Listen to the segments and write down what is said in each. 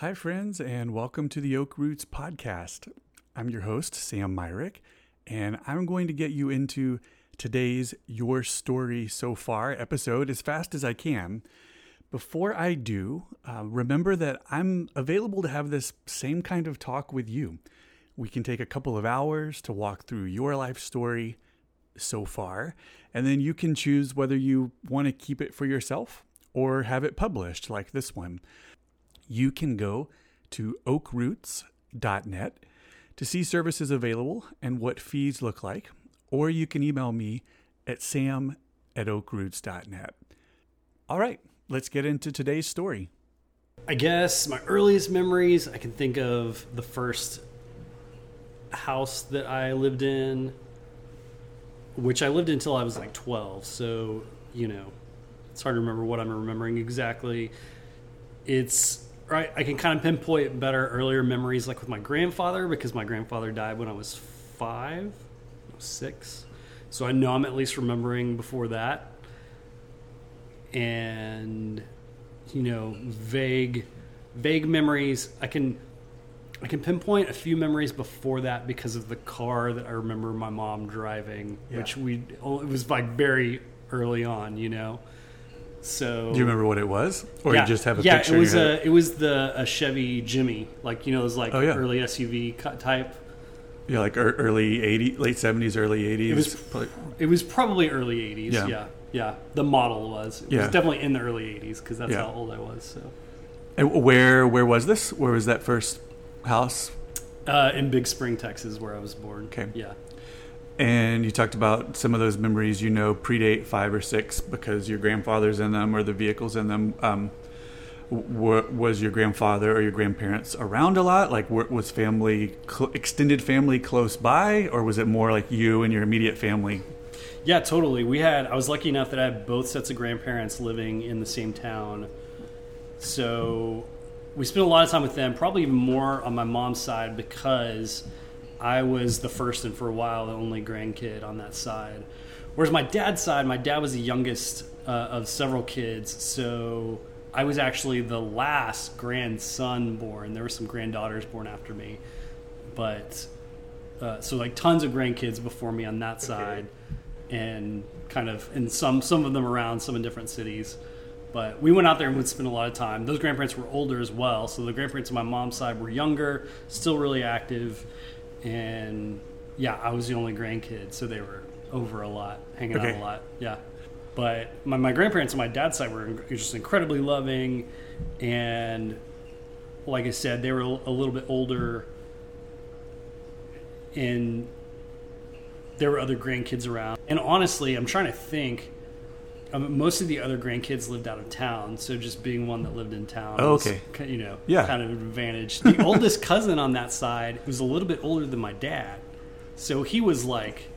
Hi, friends, and welcome to the Oak Roots podcast. I'm your host, Sam Myrick, and I'm going to get you into today's Your Story So Far episode as fast as I can. Before I do, uh, remember that I'm available to have this same kind of talk with you. We can take a couple of hours to walk through your life story so far, and then you can choose whether you want to keep it for yourself or have it published like this one you can go to oakroots.net to see services available and what fees look like, or you can email me at sam at oakroots.net. All right, let's get into today's story. I guess my earliest memories, I can think of the first house that I lived in, which I lived in until I was like 12. So, you know, it's hard to remember what I'm remembering exactly. It's right, I can kind of pinpoint better earlier memories, like with my grandfather, because my grandfather died when I was five, six. So I know I'm at least remembering before that. And, you know, vague, vague memories. I can, I can pinpoint a few memories before that because of the car that I remember my mom driving, yeah. which we, it was like very early on, you know. So do you remember what it was, or yeah, you just have a yeah, picture? it was a it was the a Chevy Jimmy, like you know, it was like oh, yeah. early SUV type. Yeah, like early '80s, late '70s, early '80s. It was probably, it was probably early '80s. Yeah, yeah. yeah. The model was. It yeah. was definitely in the early '80s because that's yeah. how old I was. So. And where where was this? Where was that first house? Uh, in Big Spring, Texas, where I was born. Okay. Yeah. And you talked about some of those memories you know predate five or six because your grandfather's in them or the vehicles in them. Um, was your grandfather or your grandparents around a lot? Like, was family, cl- extended family close by, or was it more like you and your immediate family? Yeah, totally. We had, I was lucky enough that I had both sets of grandparents living in the same town. So we spent a lot of time with them, probably even more on my mom's side because I was the first and for a while the only grandkid on that side. Whereas my dad's side, my dad was the youngest uh, of several kids, so I was actually the last grandson born. There were some granddaughters born after me, but uh, so like tons of grandkids before me on that side, okay. and kind of and some some of them around, some in different cities. But we went out there and would spend a lot of time. Those grandparents were older as well, so the grandparents on my mom's side were younger, still really active and yeah, I was the only grandkid, so they were over a lot, hanging okay. out a lot. Yeah, but my, my grandparents on my dad's side were just incredibly loving, and like I said, they were a little bit older, and there were other grandkids around. And honestly, I'm trying to think. Um, most of the other grandkids lived out of town, so just being one that lived in town, oh, okay, was, you know, yeah. kind of an advantage. The oldest cousin on that side was a little bit older than my dad, so he was like,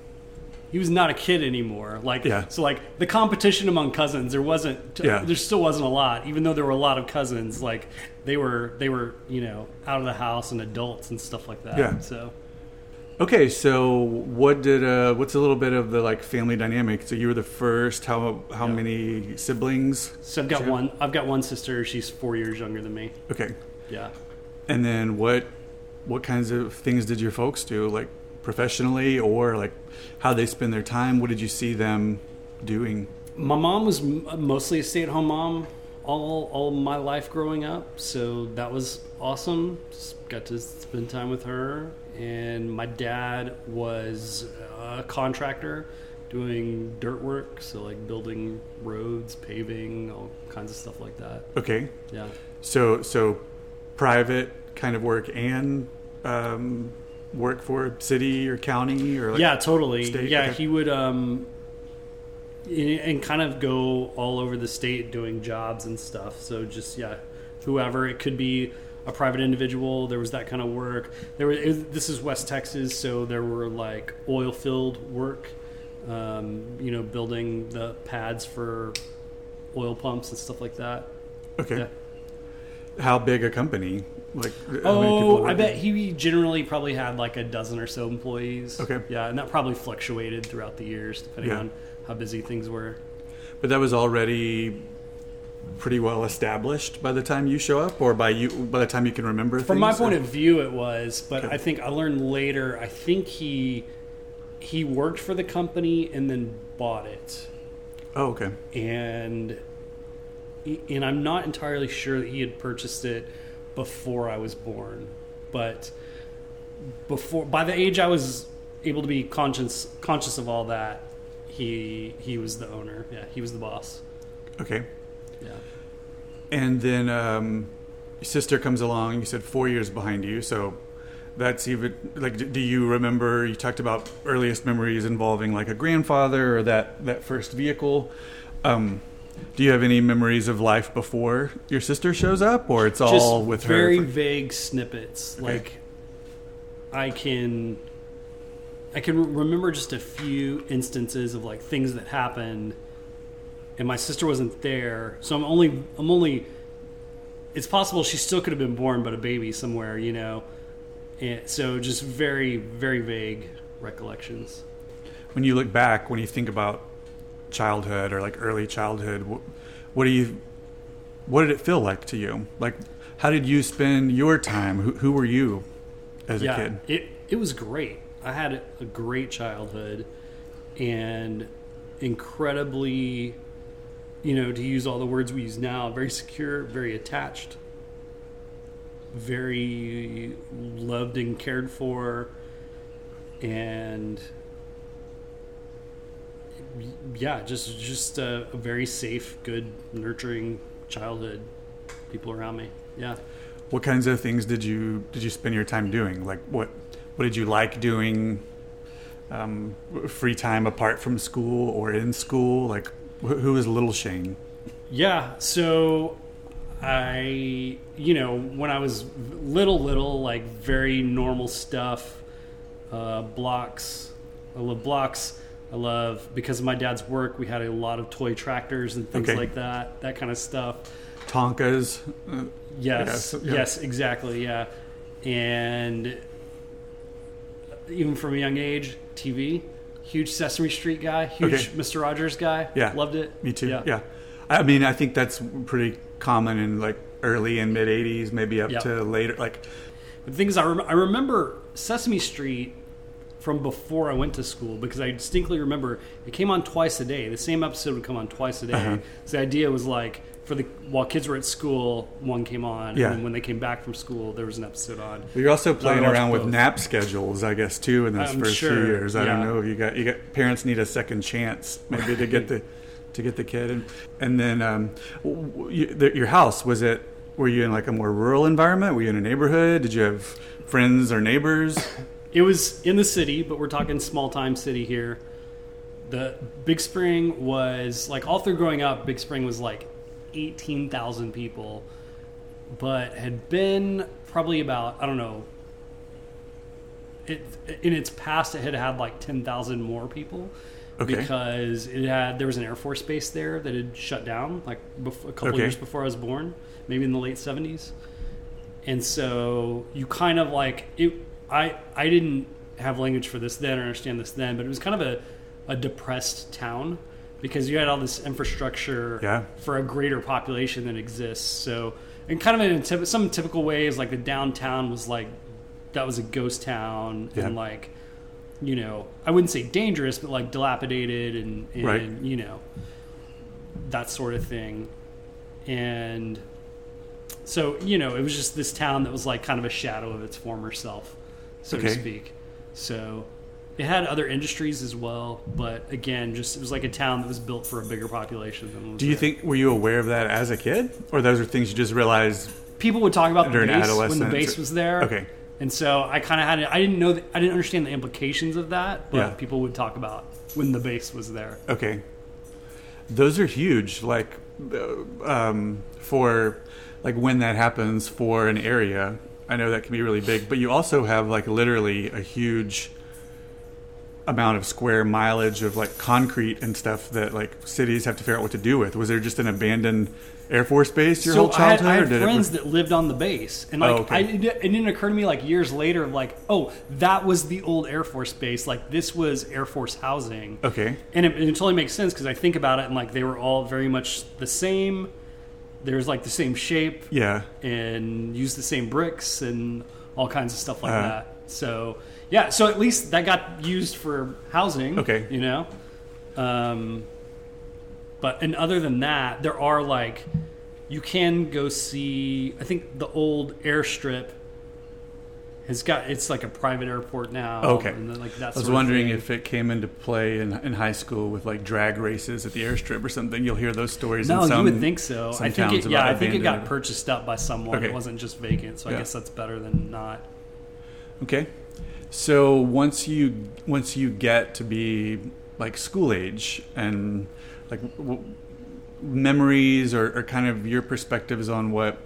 he was not a kid anymore. Like, yeah. so like the competition among cousins, there wasn't, yeah. there still wasn't a lot, even though there were a lot of cousins. Like they were, they were, you know, out of the house and adults and stuff like that. Yeah. So Okay, so what did uh, what's a little bit of the like family dynamic? So you were the first. How how yeah. many siblings? So I've got one. I've got one sister. She's four years younger than me. Okay. Yeah. And then what what kinds of things did your folks do, like professionally, or like how they spend their time? What did you see them doing? My mom was mostly a stay at home mom all all my life growing up, so that was awesome. Just got to spend time with her and my dad was a contractor doing dirt work, so like building roads, paving, all kinds of stuff like that. Okay. Yeah. So so private kind of work and um, work for city or county or like yeah, totally. State? Yeah, okay. he would um and kind of go all over the state doing jobs and stuff. So just yeah, whoever it could be a private individual. There was that kind of work. There was this is West Texas, so there were like oil field work. Um, you know, building the pads for oil pumps and stuff like that. Okay. Yeah. How big a company? Like, oh, I bet he generally probably had like a dozen or so employees. Okay. Yeah, and that probably fluctuated throughout the years depending yeah. on how busy things were. But that was already pretty well established by the time you show up, or by you by the time you can remember. From my point or- of view, it was, but Okay. I think I learned later. I think he he worked for the company and then bought it, oh, okay, and and I'm not entirely sure that he had purchased it before I was born, but before by the age I was able to be conscious conscious of all that, he he was the owner. Yeah, he was the boss. okay. Yeah. And then um, your sister comes along. You said four years behind you, so that's even like. Do you remember? You talked about earliest memories involving like a grandfather or that that first vehicle. Um, do you have any memories of life before your sister shows up, or it's all just with very her? vague snippets Okay. like i can i can remember just a few instances of like things that happened and my sister wasn't there so i'm only i'm only it's possible she still could have been born but a baby somewhere you know and so just very very vague recollections when you look back, when you think about childhood or like early childhood, what, what do you, what did it feel like to you? Like, how did you spend your time? Who, who were you as yeah, a kid? It it was great. I had a great childhood and incredibly you know, to use all the words we use now, very secure, very attached, very loved and cared for and yeah, just just a, a very safe, good, nurturing childhood. People around me. Yeah. What kinds of things did you did you spend your time doing? Like what what did you like doing? Um, free time apart from school or in school? Like wh- who is Little Shane? Yeah, so I, you know, when I was little, little, like very normal stuff, uh, blocks. I love blocks. I love because of my dad's work. We had a lot of toy tractors and things Okay. like that, that kind of stuff. Tonkas. Uh, Yes, Yes, yeah. yes, exactly, yeah. And even from a young age, TV, huge Sesame Street guy, huge Okay. Mr. Rogers guy. Yeah. loved it. me too. Yeah. Yeah. I mean, I think that's pretty common in like early and mid '80s, maybe up Yeah. to later. Like but The thing is, I, rem- I remember Sesame Street from before I went to school because I distinctly remember it came on twice a day. The same episode would come on twice a day. Uh-huh. So the idea was like for the while kids were at school, one came on, Yeah. and then when they came back from school, there was an episode on. You're also playing around with both. nap schedules, I guess, too, in those I'm first sure, few years. I don't know. You got you got parents need a second chance, maybe to get the to get the kid, and and then um, you, the, your house was it? Were you in like a more rural environment? Were you in a neighborhood? Did you have friends or neighbors? It was in the city, but we're talking small time city here. The Big Spring was like all through growing up. Big Spring was like eighteen thousand people, but had been probably about I don't know. It in its past, it had had like ten thousand more people. Okay. Because it had there was an air force base there that had shut down like bef- a couple Okay. years before I was born, maybe in the late seventies and so you kind of like it i i didn't have language for this then or understand this then but it was kind of a, a depressed town because you had all this infrastructure Yeah. for a greater population that exists so and kind of in typ- some typical ways like the downtown was like that was a ghost town Yeah. and like you know i wouldn't say dangerous but like dilapidated and, and Right. you know that sort of thing and so you know, it was just this town that was like kind of a shadow of its former self, so Okay. to speak. So it had other industries as well, but again, just it was like a town that was built for a bigger population than was Do you there. think were you aware of that as a kid, or those are things you just realized? people would talk about the During base when the base or- was there? Okay. and so I kind of had it. I didn't know that I didn't understand the implications of that, but Yeah. people would talk about when the base was there. Okay, those are huge. Like uh, um, for like when that happens for an area, I know that can be really big. But you also have like literally a huge amount of square mileage of like concrete and stuff that like cities have to figure out what to do with. Was there just an abandoned Air Force base your so whole childhood? I had, I or had did friends it? that lived on the base, and like Oh, okay. I, it didn't occur to me like years later, like oh, that was the old Air Force base. Like this was Air Force housing. Okay. and it, it totally makes sense because I think about it and like they were all very much the same. there's like the same shape Yeah. and use the same bricks and all kinds of stuff like Uh-huh. that. So yeah, so at least that got used for housing. Okay. you know. Um, but and other than that, there are like you can go see. I think the old airstrip has got it's like a private airport now. Okay. and then, like that. I was wondering if it came into play in, in high school with like drag races at the airstrip or something. You'll hear those stories. No, in some, you would think so. some I think towns it, yeah, about I think it got purchased up by someone. Okay. It wasn't just vacant, so I Yeah. guess that's better than not. Okay. So once you once you get to be like school age and like w- memories or, or kind of your perspectives on what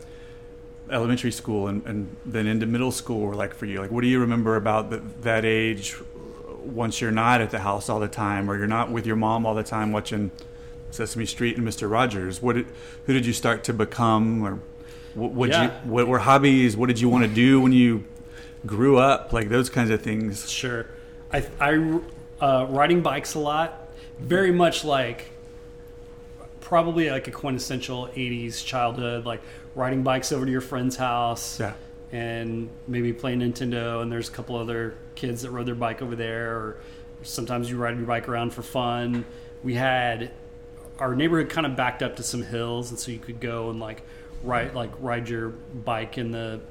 elementary school and, and then into middle school were like for you like what do you remember about the, that age once you're not at the house all the time or you're not with your mom all the time watching Sesame Street and Mr. Rogers what did, who did you start to become or what, what you Yeah. what were hobbies what did you want to do when you grew up like those kinds of things Sure. I, I uh, riding bikes a lot. Very much like probably like a quintessential 80s childhood, like riding bikes over to your friend's house yeah and maybe playing Nintendo. And there's a couple other kids that rode their bike over there. Or sometimes you ride your bike around for fun. We had our neighborhood kind of backed up to some hills, and so you could go and like ride like ride your bike in the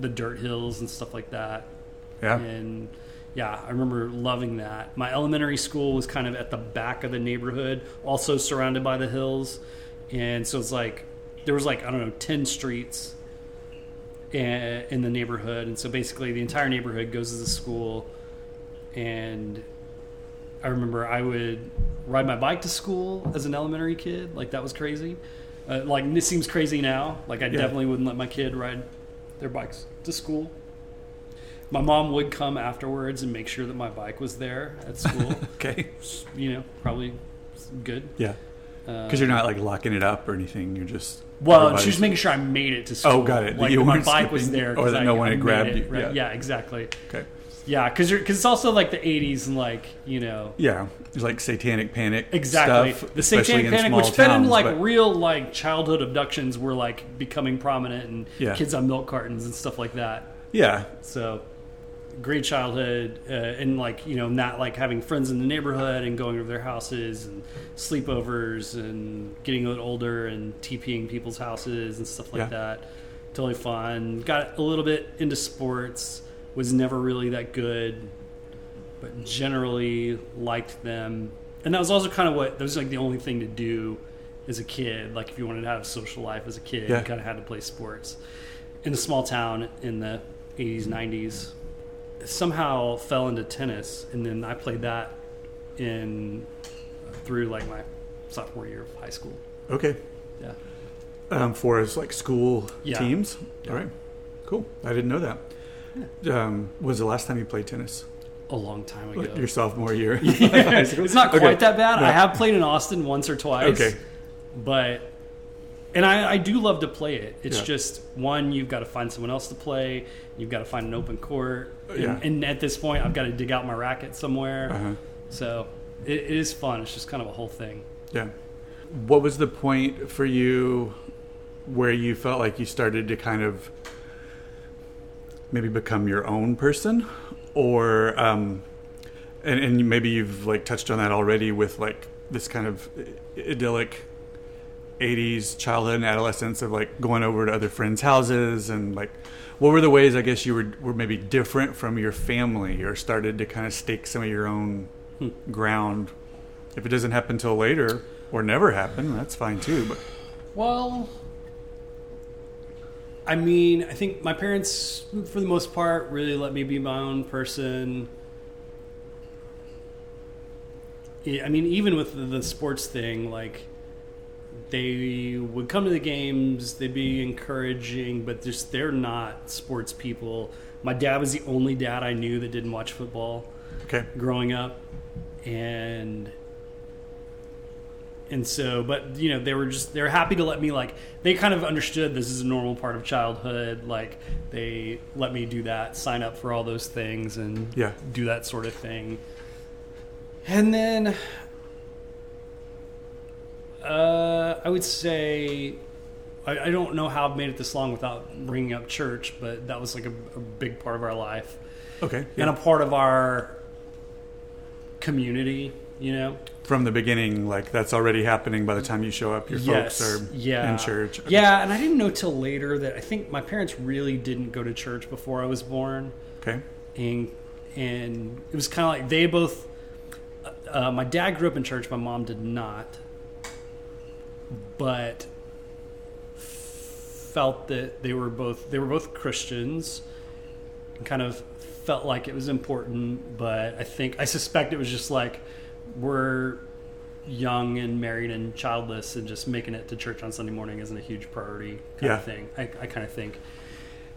the dirt hills and stuff like that yeah and yeah, I remember loving that. My elementary school was kind of at the back of the neighborhood, also surrounded by the hills, and so it's like there was like I don't know ten streets in in the neighborhood, and so basically the entire neighborhood goes to the school. And I remember I would ride my bike to school as an elementary kid, like that was crazy. Uh, like this seems crazy now. Like I Yeah. definitely wouldn't let my kid ride their bikes to school. My mom would come afterwards and make sure that my bike was there at school. okay you know, probably good. yeah Uh, because you're not like locking it up or anything you're just well, she was making sure I made it to school. Oh, got it. That Like you my bike was there, or that I- no one I had grabbed it, you. right? Yeah. Yeah. exactly. okay Yeah, because because it's also like the '80s and like you know yeah there's like satanic panic exactly stuff, the satanic panic, which fed into like but- real like childhood abductions were like becoming prominent and Yeah. kids on milk cartons and stuff like that. yeah So great childhood uh, and like you know not like having friends in the neighborhood and going over their houses and sleepovers and getting a little older and TPing people's houses and stuff like Yeah. that. Totally fun. Got a little bit into sports. Was never really that good, but generally liked them. And that was also kind of what that was like the only thing to do as a kid. Like if you wanted to have a social life as a kid, Yeah. you kind of had to play sports. In a small town in the 80s, 90s, somehow fell into tennis, and then I played that in through like my sophomore year of high school. okay Yeah, um, for his like school Yeah. teams Yeah. all right cool I didn't know that um, was the last time you played tennis a long time Like ago. your sophomore year it's not quite Okay. that bad. No. I have played in Austin once or twice. okay but and I, I do love to play it. It's Yeah. just one, you've got to find someone else to play. You've got to find an open court, and, Yeah. and at this point, I've got to dig out my racket somewhere. uh-huh. So it, it is fun. It's just kind of a whole thing. Yeah. What was the point for you where you felt like you started to kind of maybe become your own person? Or, um, and, and maybe you've like touched on that already with like this kind of idyllic 80s childhood and adolescence of like going over to other friends' houses and like what were the ways I guess you were, were maybe different from your family or started to kind of stake some of your own Hmm. ground if it doesn't happen till later or never happen, that's fine too. But Well, I mean, I think my parents, for the most part, really let me be my own person. Yeah, I mean, even with the, the sports thing, like they would come to the games, they'd be encouraging, but just they're not sports people. My dad was the only dad I knew that didn't watch football okay, growing up and and so but you know they were just they were happy to let me like they kind of understood this is a normal part of childhood like they let me do that sign up for all those things and Yeah. do that sort of thing and then uh, i would say I, I don't know how I've made it this long without bringing up church, but that was like a, a big part of our life Okay. and a part of our community. You know, From the beginning, like that's already happening by the time you show up. Your yes, folks are yeah, in church. Okay. Yeah, and I didn't know till later that I think my parents really didn't go to church before I was born. Okay. and and it was kind of like they both. Uh, my dad grew up in church. My mom did not, but felt that they were both they were both Christians, and kind of felt like it was important. But I think I suspect it was just like we're young and married and childless, and just making it to church on Sunday morning isn't a huge priority kind Yeah. of thing. I, I kind of think.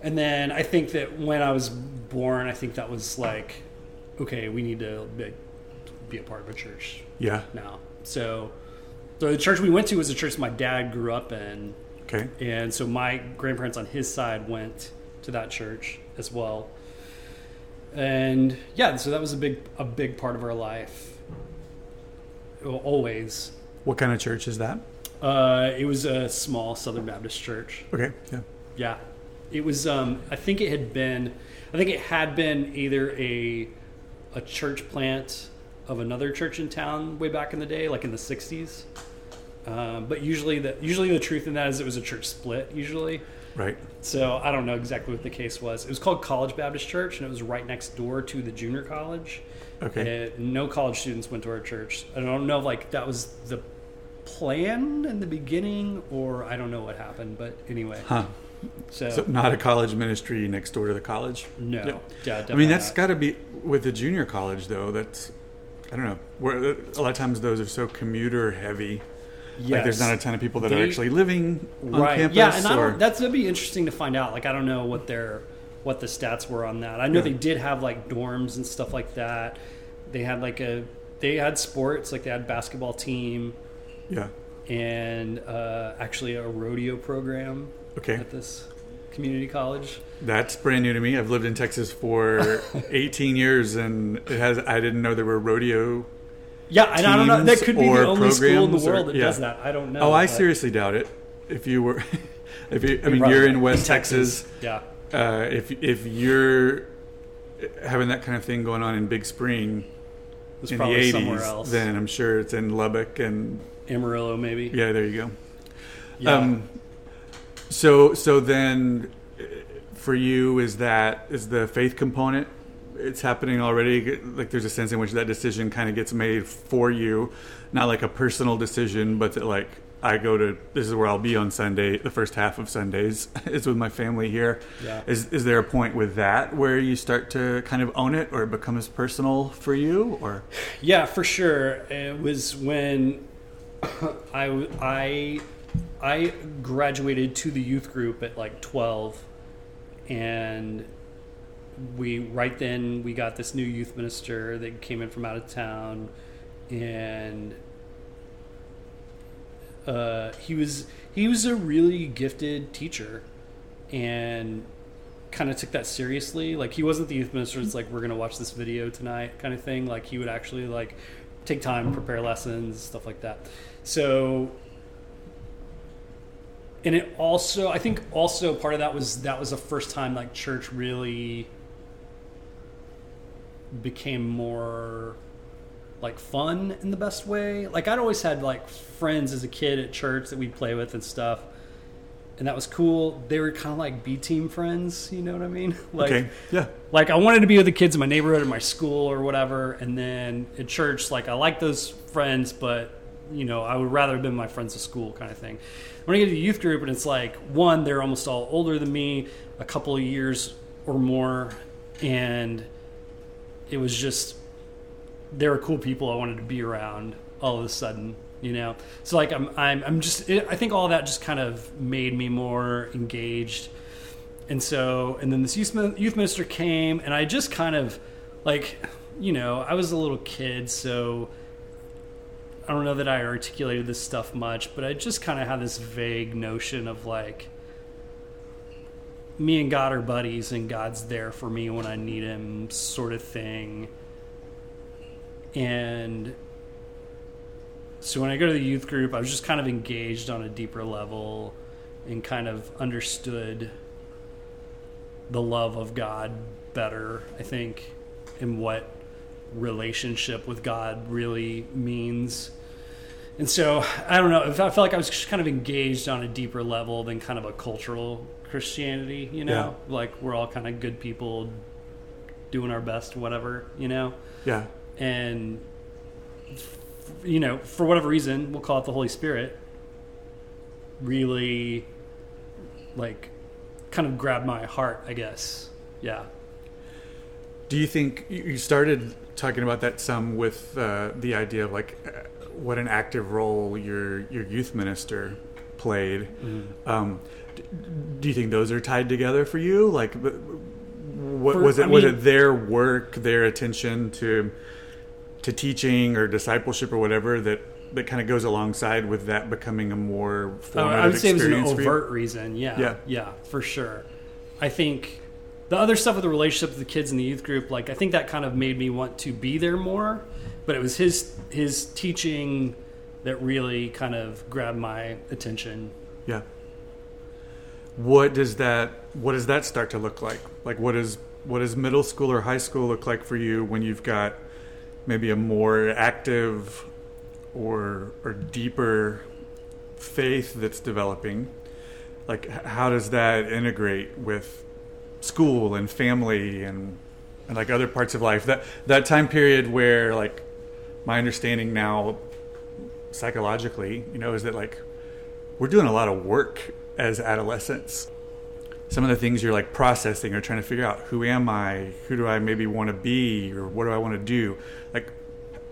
And then I think that when I was born, I think that was like, okay, we need to be, be a part of a church Yeah. now. So, so the church we went to was a church my dad grew up in, Okay. and so my grandparents on his side went to that church as well. And yeah, so that was a big a big part of our life. Always, What kind of church is that? uh, it was a small Southern Baptist church. Okay. Yeah. Yeah, it was. Um, I think it had been. I think it had been either a a church plant of another church in town way back in the day, like in the '60s. Um, but usually, the usually the truth in that is it was a church split. Usually, Right. so I don't know exactly what the case was. It was called College Baptist Church, and it was right next door to the junior college. Okay. And no college students went to our church. I don't know if like that was the plan in the beginning, or I don't know what happened. But anyway, Huh. so, So not a college ministry next door to the college. no, Yeah. yeah, I mean, that's got to be with the junior college though. That's I don't know. Where a lot of times those are so commuter heavy. Yes. Like there's not a ton of people that They- are actually living on right. campus. Yeah, and I or, don't, that's gonna be interesting to find out. Like I don't know what their what the stats were on that. I know Yeah. they did have like dorms and stuff like that. They had like a they had sports like they had basketball team yeah. and uh, actually a rodeo program Okay. at this community college. That's brand new to me. I've lived in Texas for 18 years, and it has. I didn't know there were rodeo. Yeah, and I don't know. That could be the only school in the programs or- world that yeah. does that. I don't know. Oh, I seriously doubt it. If you were, if you, I mean, you're in West Texas. Yeah. Uh, if if you're having that kind of thing going on in Big Spring It's in the 80s, somewhere else. then I'm sure it's in Lubbock and Amarillo, maybe. yeah, there you go. Yeah. Um, so so then, for you, is that is the faith component? It's happening already. Like there's a sense in which that decision kind of gets made for you, not like a personal decision, but that like I go to this is where I'll be on Sunday. The first half of Sundays is with my family here. Yeah. Is is there a point with that where you start to kind of own it, or it becomes personal for you, or Yeah, for sure. It was when I I I graduated to the youth group at like 12 and we right then we got this new youth minister that came in from out of town and uh, he was he was a really gifted teacher and kind of took that seriously. Like he wasn't the youth minister it's like we're gonna watch this video tonight kind of thing. Like he would actually like take time prepare lessons stuff like that. So and it also i think also part of that was that was the first time like church really became more like fun in the best way. Like i'd always had like friends as a kid at church that we'd play with and stuff and that was cool. They were kind of like b team friends you know what i mean? Like okay, yeah, like I wanted to be with the kids in my neighborhood or my school or whatever, and then at church, like I like those friends, but you know I would rather have been my friends at school kind of thing. When I get to the youth group, and it's like one, they're almost all older than me, a couple of years or more, and it was just they were cool people I wanted to be around all of a sudden, you know. So like I'm I'm I'm just I think all that just kind of made me more engaged and so and then this youth, youth minister came and i just kind of like you know i was a little kid so i don't know that i articulated this stuff much but i just kind of had this vague notion of like me and god are buddies and god's there for me when i need him sort of thing and so when i go to the youth group i was just kind of engaged on a deeper level and kind of understood the love of God better, I think, and what relationship with God really means. And so I don't know. I felt like I was just kind of engaged on a deeper level than kind of a cultural Christianity. You know, Yeah. like we're all kind of good people doing our best, whatever. You know, Yeah. And you know, for whatever reason, we'll call it the Holy Spirit. Really, like, kind of grabbed my heart. I guess. Yeah. Do you think you started talking about that some with uh, the idea of like uh, what an active role your your youth minister played? Um, d- do you think those are tied together for you? Like, what For- was it? I was mean- it their work, their attention to to teaching or discipleship or whatever that that kind of goes alongside with that becoming a more Oh, formative I would say it was an overt reason. Yeah. Yeah. Yeah, for sure. I think the other stuff with the relationship with the kids in the youth group, like I think that kind of made me want to be there more. But it was his his teaching that really kind of grabbed my attention. Yeah. What does that what does that start to look like? Like what is what does middle school or high school look like for you when you've got maybe a more active or or deeper faith that's developing? Like how does that integrate with school and family and and like other parts of life? That that time period where like my understanding now psychologically, you know, is that like we're doing a lot of work as adolescents. Some of the things you're like processing or trying to figure out who am I, who do I maybe want to be, or what do I want to do? Like,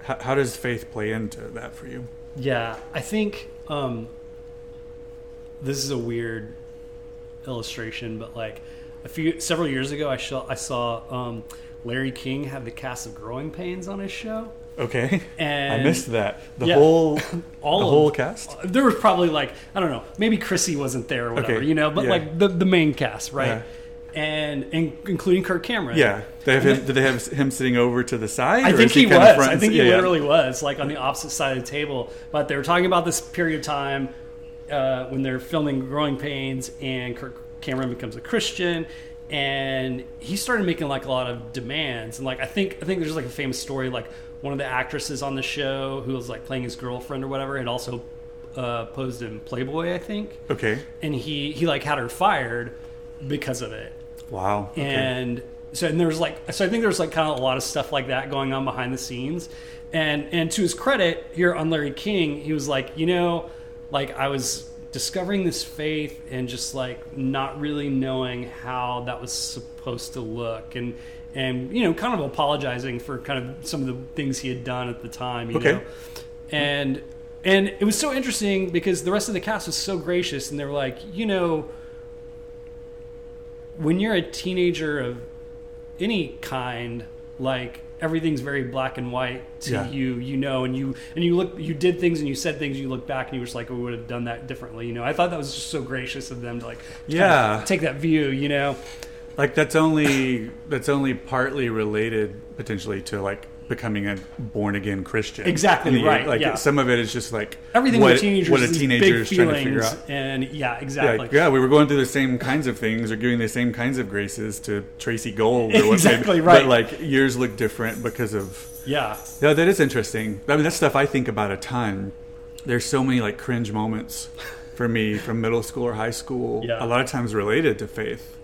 how, how does faith play into that for you? Yeah, I think um, this is a weird illustration, but like a few several years ago, I saw I saw um, Larry King have the cast of Growing Pains on his show, Okay, and I missed that. The Yeah. whole, all the of- whole cast. There was probably like I don't know, maybe Chrissy wasn't there or whatever, Okay, you know, but yeah. like the the main cast, right? Yeah. And, and including Kirk Cameron. Yeah, they have him, did they have him sitting over to the side? I think he, kinda was. I think he literally was, like on the opposite side of the table. But they were talking about this period of time uh, when they're filming Growing Pains, and Kirk Cameron becomes a Christian, and he started making like a lot of demands. And like I think I think there's like a famous story, like one of the actresses on the show who was like playing his girlfriend or whatever had also uh, posed in Playboy, I think, Okay. and he he like had her fired because of it Wow. Okay. and so and there was like so I think there's like kind of a lot of stuff like that going on behind the scenes, and and to his credit here on Larry King, he was like, you know, like I was discovering this faith and just like not really knowing how that was supposed to look and and you know kind of apologizing for kind of some of the things he had done at the time you Okay. know and and it was so interesting because the rest of the cast was so gracious and they were like you know when you're a teenager of any kind, like everything's very black and white to Yeah. you, you know, and you and you look, you did things and you said things, and you look back and you were just like, oh, we would have done that differently, you know. I thought that was just so gracious of them to like, kind of Yeah. take that view, you know. Like that's only that's only partly related potentially to like becoming a born again Christian. Exactly, the- right, Like yeah. some of it is just like Everything what, with teenagers, what a teenager big is trying to feelings, figure out. and yeah, exactly. like, yeah, we were going through the same kinds of things or doing the same kinds of graces to Tracey Gold or Exactly, right. But like yours look different because of yeah, Yeah, that is interesting. I mean, that's stuff I think about a ton. There's so many like cringe moments for me from middle school or high school. Yeah. A lot of times related to faith,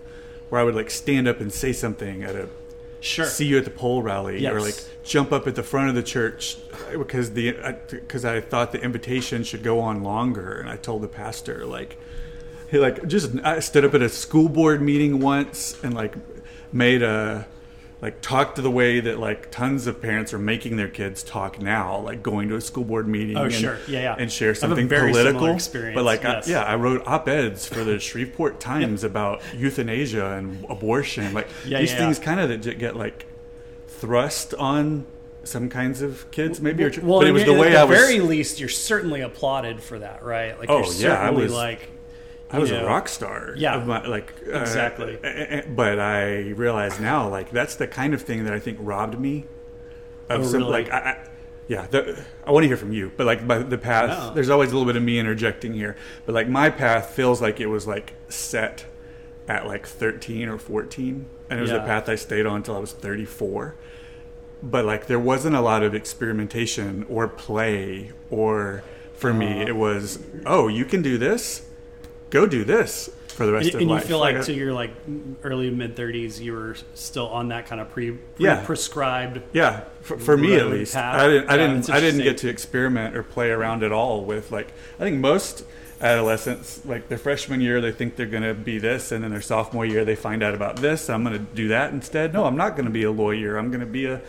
where I would like stand up and say something at a sure. see you at the pole rally, or like jump up at the front of the church uh, because the uh, because I thought the invitation should go on longer, and I told the pastor like he like just I stood up at a school board meeting once and like made a like talk to the way that like tons of parents are making their kids talk now, like going to a school board meeting. Oh, and, sure. Yeah, yeah. and share I have a something very political. experience, But like, yes. I, yeah, I wrote op eds for the Shreveport Times about euthanasia and abortion. Like Yeah, these yeah, things yeah. kind of that get like thrust on some kinds of kids, maybe. or, well, but it was the way at I was. very least, you're certainly applauded for that, right? Like, Oh, you're yeah, I certainly was- like, I was you a rock star. Yeah. of my, like uh, Exactly. uh, uh, but I realize now, like that's the kind of thing that I think robbed me of Oh, some really? like I, I, yeah, the, I want to hear from you, but like my, the path, there's always a little bit of me interjecting here, but like my path feels like it was like set at like 13 or 14, and it was a Yeah. path I stayed on until I was 34. But like there wasn't a lot of experimentation or play, or for me Uh-huh. it was, oh, you can do this, go do this for the rest And, of and life. And you feel like uh, to your like early mid thirties, you were still on that kind of pre, Yeah. prescribed. Yeah, for, for me at least, path. I didn't. I Yeah, didn't. I didn't get to experiment or play around at all with like. I think most adolescents, like their freshman year, they think they're going to be this, and then their sophomore year, they find out about this. I'm going to do that instead. No, I'm not going to be a lawyer. I'm going to be a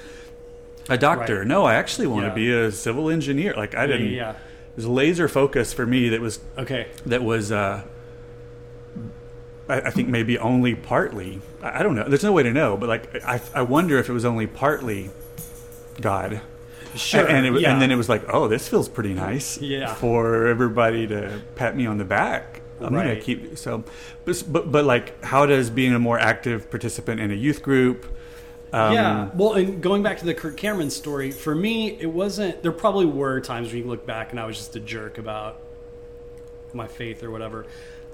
a doctor. Right. No, I actually want to Yeah. be a civil engineer. Like I didn't. yeah. Was laser focus for me. That was Okay. that was. uh I, I think maybe only partly. I, I don't know. There's no way to know, but like I, I wonder if it was only partly God. Sure. And, it, was- yeah. and then it was like, oh, this feels pretty nice. Yeah. For everybody to pat me on the back. I'm gonna keep so, but, but but like, how does being a more active participant in a youth group? Um, yeah. Well, and going back to the Kirk Cameron story, for me, it wasn't. There probably were times when you look back and I was just a jerk about my faith or whatever.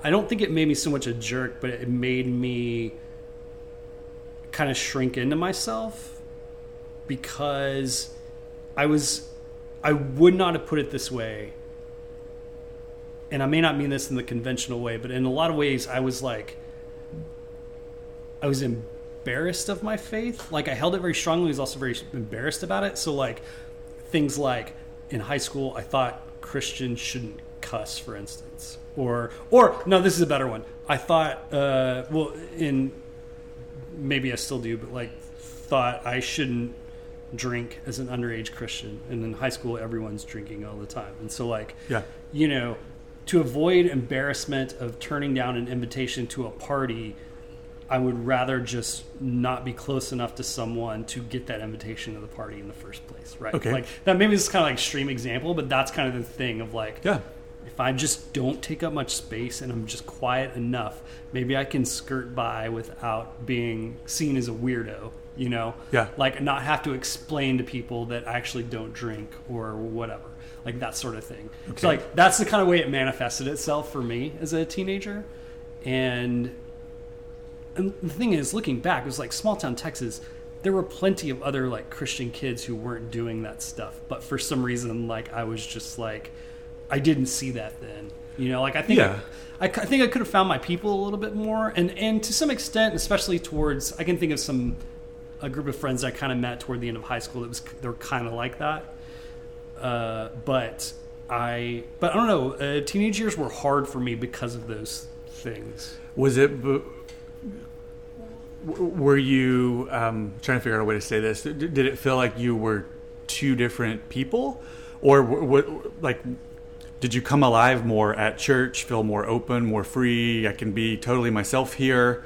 I don't think it made me so much a jerk, but it made me kind of shrink into myself because I was. I would not have put it this way. And I may not mean this in the conventional way, but in a lot of ways, I was like, I was embarrassed of my faith. Like I held it very strongly. I was also very embarrassed about it. So like things like in high school, I thought Christians shouldn't cuss, for instance, or or no, this is a better one. I thought, uh, well, in maybe I still do, but like thought I shouldn't drink as an underage Christian, and in high school everyone's drinking all the time, and so like Yeah. you know, to avoid embarrassment of turning down an invitation to a party, I would rather just not be close enough to someone to get that invitation to the party in the first place, right? Okay. Like that maybe this is kind of like extreme example, but that's kind of the thing of like Yeah. if I just don't take up much space and I'm just quiet enough, maybe I can skirt by without being seen as a weirdo, you know? Yeah. Like not have to explain to people that I actually don't drink or whatever. Like that sort of thing. Okay. So like that's the kind of way it manifested itself for me as a teenager. And and the thing is, looking back, it was like small town Texas. There were plenty of other like Christian kids who weren't doing that stuff, but for some reason, like I was just like, I didn't see that then. You know, like I think Yeah. I, I think I could have found my people a little bit more, and and to some extent, especially towards, I can think of some a group of friends I kind of met toward the end of high school that was they were kind of like that. Uh, but I, but I don't know. Uh, teenage years were hard for me because of those things. Was it? Were you um, trying to figure out a way to say this? Did it feel like you were two different people, or what? Like, did you come alive more at church? Feel more open, more free? I can be totally myself here,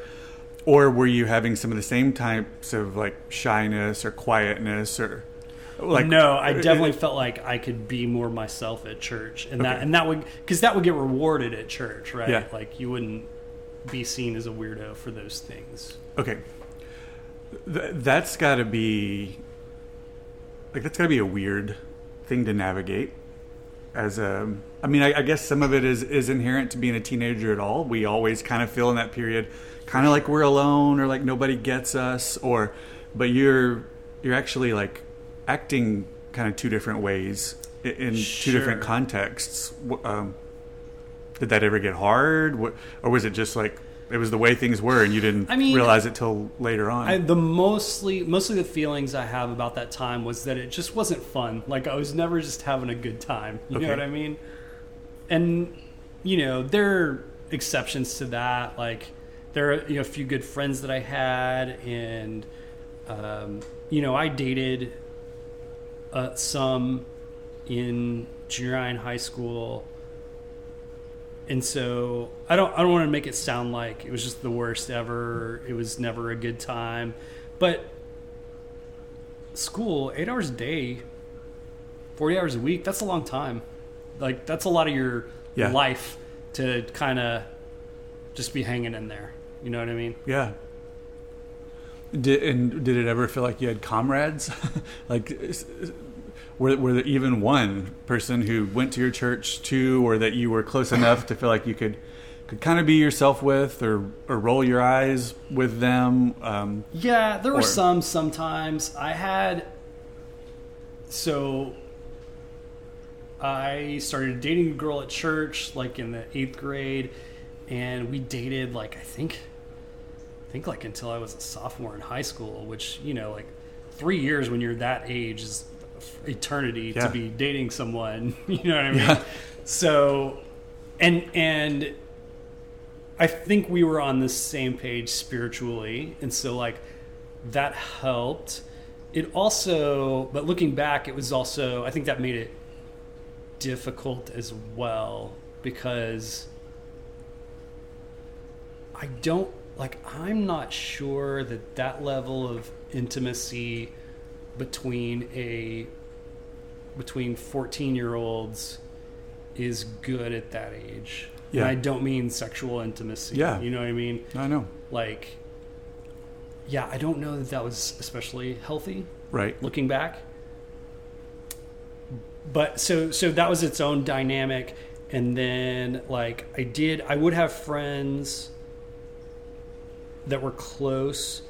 or were you having some of the same types of like shyness or quietness or like? no, I definitely felt like I could be more myself at church, and that and that would because that would get rewarded at church, right? Yeah. Like you wouldn't be seen as a weirdo for those things. Okay. Th- that's got to be like that's got to be a weird thing to navigate. As a, I mean, I, I guess some of it is is inherent to being a teenager at all. We always kind of feel in that period, kind of like we're alone or like nobody gets us, or but you're you're actually like acting kind of two different ways i- in two different contexts. Um, did that ever get hard, Wh- or was it just like it was the way things were and you didn't I mean, realize it till later on? I, the mostly mostly the feelings I have about that time was that it just wasn't fun. Like I was never just having a good time. You Okay. know what I mean? And you know there are exceptions to that. Like there are you know a few good friends that I had, and um, you know I dated uh, some in junior high and high school. And so I don't I don't want to make it sound like it was just the worst ever. It was never a good time. But school, 8 hours a day, 40 hours a week, that's a long time. Like that's a lot of your Yeah. life to kind of just be hanging in there. You know what I mean? yeah. Did, and did it ever feel like you had comrades? like, were, were there even one person who went to your church too, or that you were close enough to feel like you could could kind of be yourself with, or or roll your eyes with them? Um, Yeah, there were Or- some sometimes. I had so I started dating a girl at church like in the 8th grade and we dated like I think I think like until I was a sophomore in high school, which, you know, like 3 years when you're that age is eternity Yeah. to be dating someone, you know what I mean? Yeah. So and and I think we were on the same page spiritually, and so like that helped. It also, but looking back, it was also I think that made it difficult as well because I don't like I'm not sure that that level of intimacy between a between 14 year olds is good at that age. Yeah. And I don't mean sexual intimacy. Yeah. You know what I mean? I know, Like, yeah, I don't know that that was especially healthy right? looking back. But so so that was its own dynamic, and then like I did, I would have friends that were close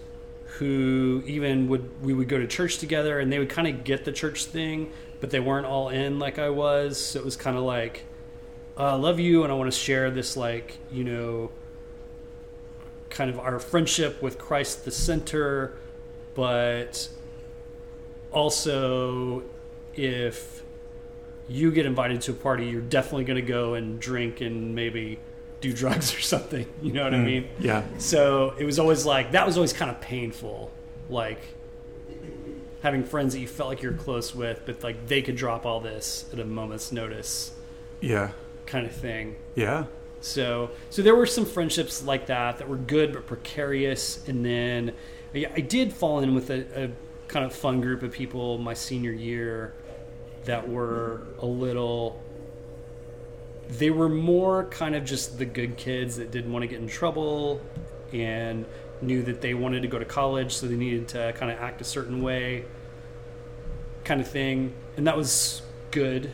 who even would we would go to church together and they would kind of get the church thing but they weren't all in like i was. So it was kind of like uh, i love you and i want to share this like you know kind of our friendship with christ the center but also if you get invited to a party you're definitely going to go and drink and maybe do drugs or something you know what i hmm. mean? Yeah, so it was always like that was always kind of painful, like having friends that you felt like you're close with, but like they could drop all this at a moment's notice, yeah, kind of thing. yeah, So so there were some friendships like that that were good but precarious, and then I, I did fall in with a, a kind of fun group of people my senior year that were a little they were more kind of just the good kids that didn't want to get in trouble and knew that they wanted to go to college so they needed to kind of act a certain way kind of thing. And that was good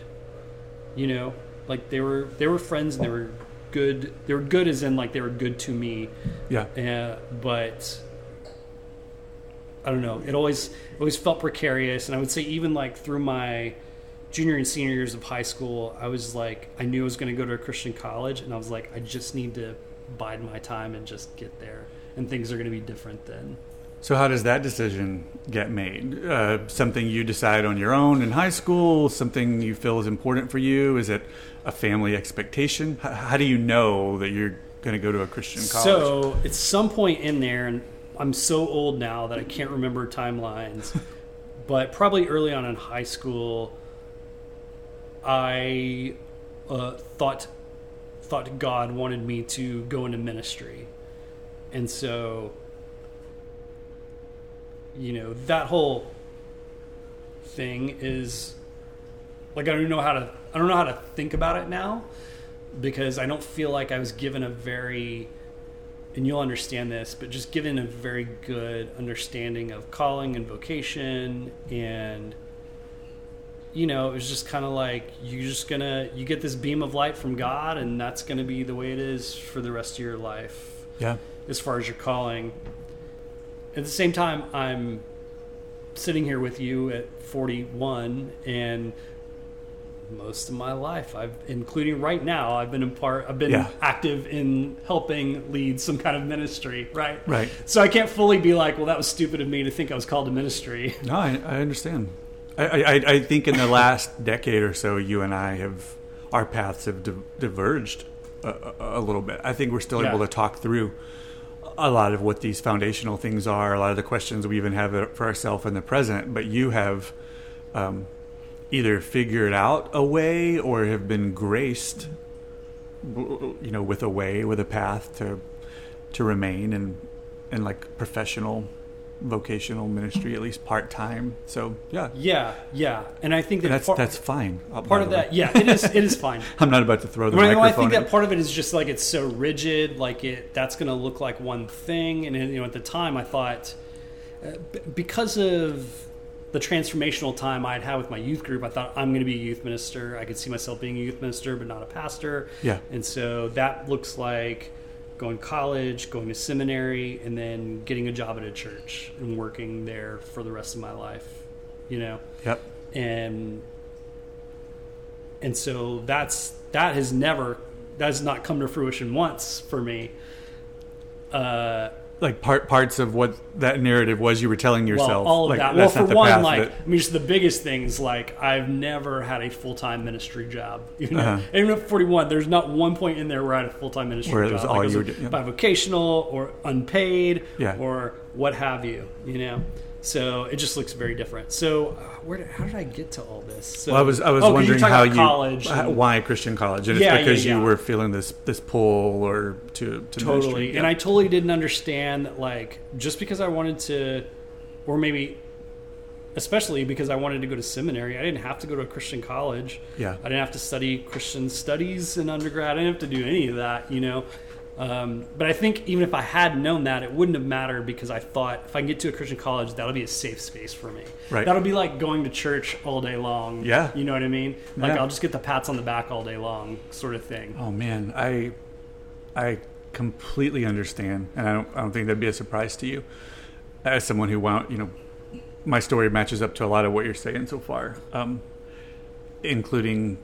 you know? Like they were they were friends and they were good they were good as in like they were good to me. Yeah, uh, but I don't know. It always it always felt precarious, and I would say even like through my junior and senior years of high school, I was like I knew I was going to go to a Christian college, and I was like I just need to bide my time and just get there, and things are going to be different then. So how does that decision get made? Uh, something you decide on your own in high school? Something you feel is important for you? Is it a family expectation? H- how do you know that you're going to go to a Christian college? So at some point in there, and I'm so old now that I can't remember timelines, but probably early on in high school, I uh, thought thought God wanted me to go into ministry, and so you know that whole thing is like I don't know how to I don't know how to think about it now because I don't feel like I was given a very and you'll understand this, but just given a very good understanding of calling and vocation and you know, it was just kind of like you're just gonna you get this beam of light from God and that's gonna be the way it is for the rest of your life yeah, as far as your calling. At the same time, I'm sitting here with you at 41, and most of my life, I've, including right now, I've been in part, I've been Yeah. active in helping lead some kind of ministry, right? right. So I can't fully be like, well, that was stupid of me to think I was called to ministry. No, I, I understand. I, I, I think in the last decade or so, you and I have our paths have di- diverged a, a, little bit. I think we're still Yeah. able to talk through a lot of what these foundational things are, a lot of the questions we even have for ourselves in the present. But you have um, either figured out a way or have been graced, you know, with a way, with a path to to remain in in like professional vocational ministry, at least part time. So yeah, Yeah, yeah, and I think that that's part, that's fine. Uh, part of that, yeah, it is. It is fine. I'm not about to throw the Well, I think at- that part of it is just like it's so rigid, like it that's going to look like one thing. And you know, at the time, I thought uh, because of the transformational time I'd had with my youth group, I thought I'm going to be a youth minister. I could see myself being a youth minister, but not a pastor. Yeah. And so that looks like going to college, going to seminary, and then getting a job at a church and working there for the rest of my life. You know. Yep. And and so that's that has never that has not come to fruition once for me. Uh, like part parts of what that narrative was you were telling yourself. well, all of like, that. Well, for the one, path like I mean, just the biggest things. Like I've never had a full time ministry job. You know, Uh-huh. even at forty one, there's not one point in there where I had a full time ministry Where it job. was all like, you it were doing, yeah. bivocational or unpaid, Yeah. or what have you. You know, so it just looks very different. So uh, where? Did, how did I get to all this? So, well, I was I was oh, wondering how you college. and- why Christian college, and Yeah, it's because yeah, you were feeling this this pull or to to totally and i totally didn't understand that like just because i wanted to or maybe especially because i wanted to go to seminary i didn't have to go to a christian college Yeah. i didn't have to study christian studies in undergrad i didn't have to do any of that you know um, but i think even if i had known that it wouldn't have mattered because i thought if i can get to a christian college that'll be a safe space for me Right. that'll be like going to church all day long Yeah. you know what i mean like Yeah. i'll just get the pats on the back all day long sort of thing Oh man, I I completely understand, and I don't I don't think that'd be a surprise to you, as someone who wound you know, my story matches up to a lot of what you're saying so far, um, including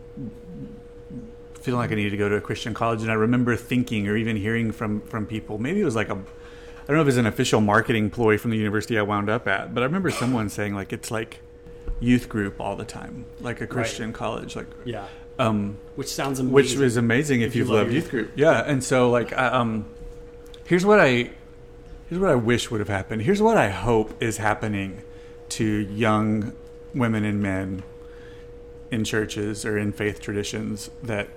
feeling like I needed to go to a Christian college, and I remember thinking or even hearing from from people, maybe it was like a I don't know if it was an official marketing ploy from the university I wound up at, but I remember someone saying like it's like youth group all the time, like a Christian college, like yeah um, which sounds amazing which was amazing if, If you you've love loved youth group. Yeah, and so like I, um, here's what I here's what I wish would have happened. Here's what I hope is happening to young women and men in churches or in faith traditions that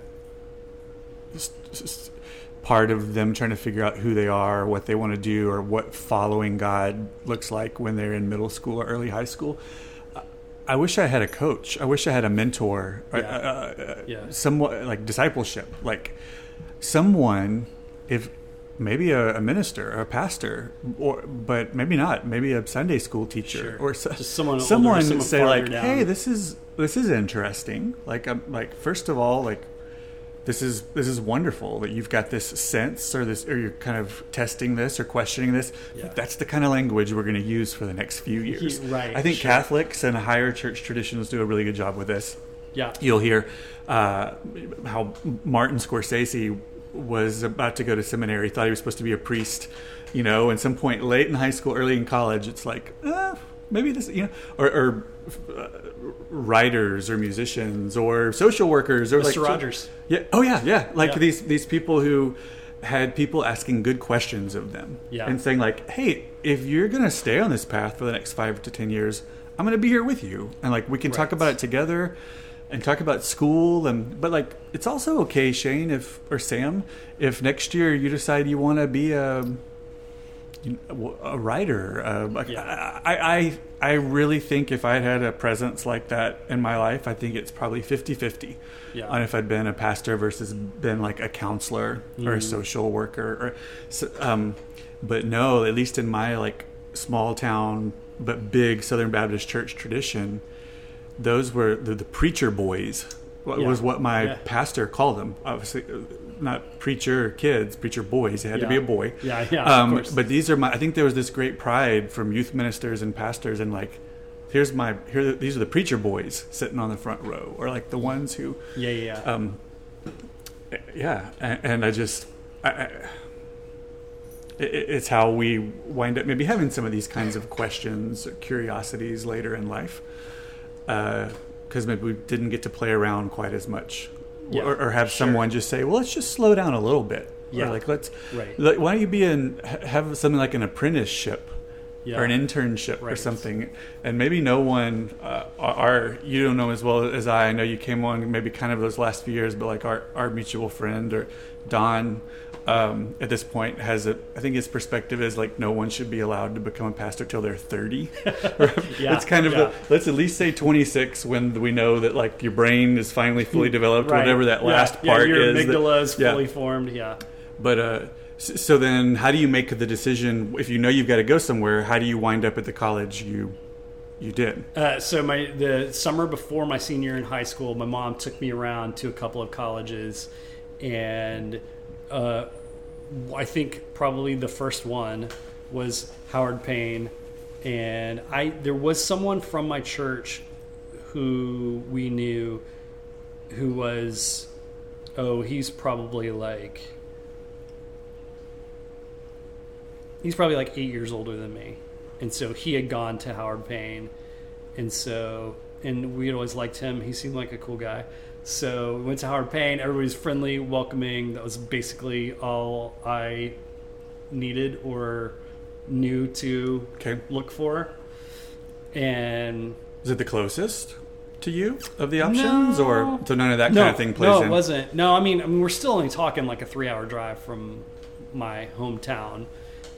part of them trying to figure out who they are, what they want to do, or what following God looks like when they're in middle school or early high school. I- wish I had a coach. I wish I had a mentor. Yeah. uh, uh, Yeah. somewhat like discipleship, like someone, if maybe a, a minister or a pastor, or but maybe not, maybe a Sunday school teacher Sure. or so, Just someone older, someone someone say like, down. hey, this is this is interesting. Like, um, like first of all, like this is this is wonderful that you've got this sense or this or you're kind of testing this or questioning this. Yeah. That's the kind of language we're going to use for the next few years. right, I think sure. Catholics and higher church traditions do a really good job with this Yeah. you'll hear uh, how Martin Scorsese was about to go to seminary, thought he was supposed to be a priest, you know, and some point late in high school, early in college, it's like, uh, maybe this, you know, or, or uh, writers or musicians or social workers or Mr. like Rogers. Yeah. Oh yeah, yeah. Like Yeah. these these people who had people asking good questions of them Yeah. and saying like, hey, if you're gonna stay on this path for the next five to ten years, I'm gonna be here with you, and like we can talk about it together and talk about school and but like it's also okay shane if or sam if next year you decide you want to be a a writer uh, like Yeah. I, I i really think if i had had a presence like that in my life i think it's probably 50-50 Yeah. on if i'd been a pastor versus been like a counselor or a Mhm. social worker or um but no at least in my like small town but big southern baptist church tradition those were the, the preacher boys Yeah. was what my pastor called them obviously not preacher kids preacher boys it had to be a boy Yeah, yeah, of um, course. but these are my i think there was this great pride from youth ministers and pastors and like here's my here these are the preacher boys sitting on the front row or like the ones who Yeah, yeah, yeah. um yeah and, and i just I, I, it's how we wind up maybe having some of these kinds of questions or curiosities later in life because maybe we didn't get to play around quite as much Yeah, or, or have sure. someone just say well let's just slow down a little bit Yeah. or like let's Right. like, why don't you be in have something like an apprenticeship yeah. or an internship or something and maybe no one uh, our you don't know as well as i i know you came on maybe kind of those last few years but like our, our mutual friend or don um, at this point has a i think his perspective is like no one should be allowed to become a pastor till they're 30 Yeah, it's kind of yeah. the, let's at least say 26 when we know that like your brain is finally fully developed Right. whatever that Yeah, last yeah, part your is Your amygdala is yeah. fully formed. Yeah. but uh, so then, how do you make the decision if you know you've got to go somewhere? How do you wind up at the college you You did. Uh, so my the summer before my senior year in high school, my mom took me around to a couple of colleges, and uh, I think probably the first one was Howard Payne, and I there was someone from my church who we knew who was oh he's probably like he's probably like eight years older than me. And so he had gone to howard payne. And so and we had always liked him. He seemed like a cool guy so we went to howard payne everybody's friendly welcoming that was basically all i needed or knew to Okay. look for and Is it the closest to you of the options, No. or so none of that no, kind of thing plays no, in? it wasn't. No, I mean, I mean, we're still only talking like a three-hour drive from my hometown.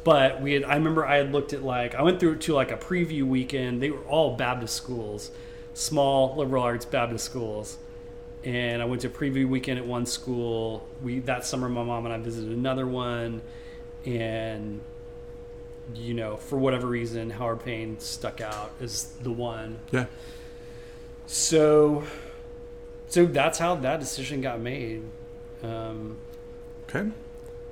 But we had, I remember I had looked at like I went through to like a preview weekend. They were all Baptist schools, small liberal arts Baptist schools, and I went to a preview weekend at one school. We that summer, my mom and I visited another one, and you know, for whatever reason, Howard Payne stuck out as the one. Yeah. So, so that's how that decision got made. Um, Okay.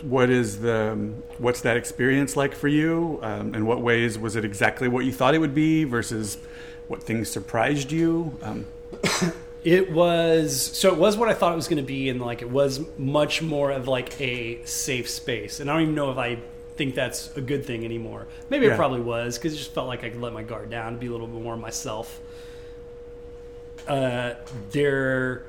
What is the what's that experience like for you? Um, in what ways was it exactly what you thought it would be versus what things surprised you? Um, it was so it was what I thought it was going to be, and like it was much more of like a safe space. And I don't even know if I think that's a good thing anymore. Maybe Yeah. it probably was because it just felt like I could let my guard down, be a little bit more myself. Uh, there,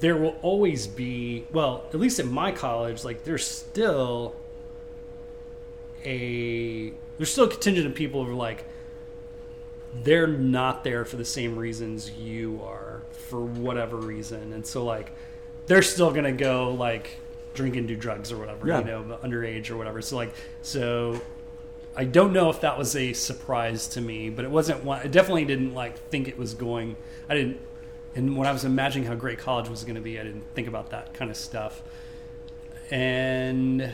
there will always be well, at least at my college, like there's still a there's still a contingent of people who are like they're not there for the same reasons you are for whatever reason. And so like they're still gonna go like drink and do drugs or whatever Yeah. you know underage or whatever. So like so i don't know if that was a surprise to me but it wasn't one i definitely didn't like think it was going i didn't and when i was imagining how great college was going to be i didn't think about that kind of stuff. And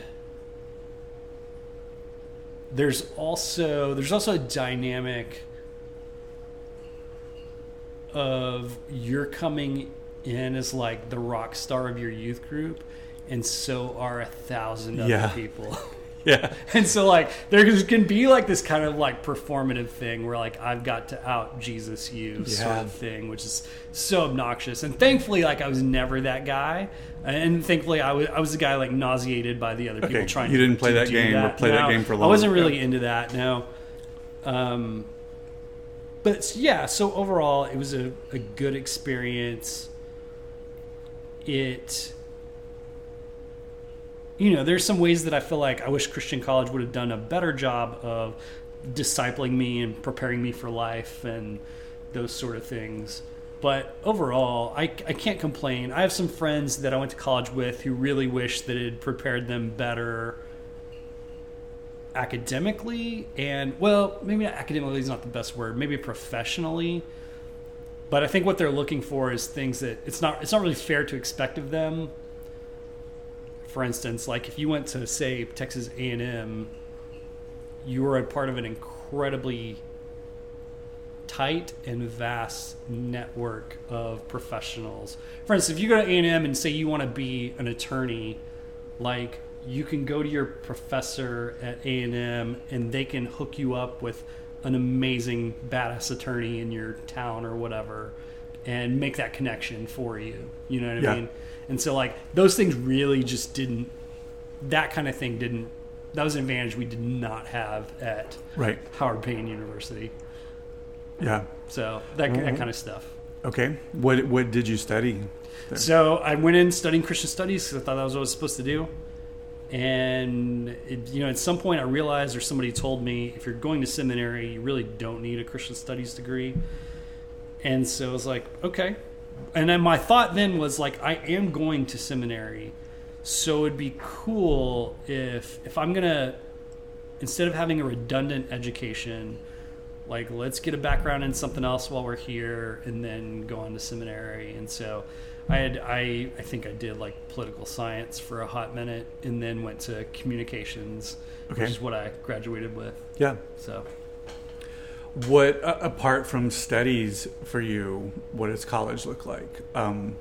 there's also there's also a dynamic of you're coming in as like the rock star of your youth group and so are a thousand other Yeah. people yeah. and so like there can be like this kind of like performative thing where like I've got to out Jesus you sort of thing, which is so obnoxious. And thankfully, like I was never that guy, and thankfully I was I was the guy like nauseated by the other people Okay, trying. you didn't to, play to that game or play that game for long. Time. I wasn't really Yeah. into that. No. Um. But yeah, so overall, it was a, a good experience. It you know, there's some ways that I feel like I wish Christian college would have done a better job of discipling me and preparing me for life and those sort of things. But overall, I, I can't complain. I have some friends that I went to college with who really wish that it had prepared them better academically and, well, maybe not academically is not the best word, maybe professionally. But I think what they're looking for is things that it's not it's not really fair to expect of them for instance, like if you went to say Texas A&M, you were a part of an incredibly tight and vast network of professionals. For instance, if you go to A&M and say you want to be an attorney, like you can go to your professor at A&M and they can hook you up with an amazing badass attorney in your town or whatever and make that connection for you. You know what I Yeah. mean? And so like those things really just didn't that kind of thing didn't that was an advantage we did not have at Right. Howard Payne University. Yeah. So that, Mhm. that kind of stuff. Okay. What what did you study? there? So I went in studying Christian studies because I thought that was what I was supposed to do. And it, you know, at some point I realized, or somebody told me, if you're going to seminary, you really don't need a Christian studies degree. And so I was like, okay. And then my thought then was like, I am going to seminary, so it'd be cool if if I'm gonna instead of having a redundant education, like let's get a background in something else while we're here and then go on to seminary and so i had i i think i did like political science for a hot minute and then went to communications Okay. which is what i graduated with Yeah. so What uh, apart from studies for you, what does college look like? Um,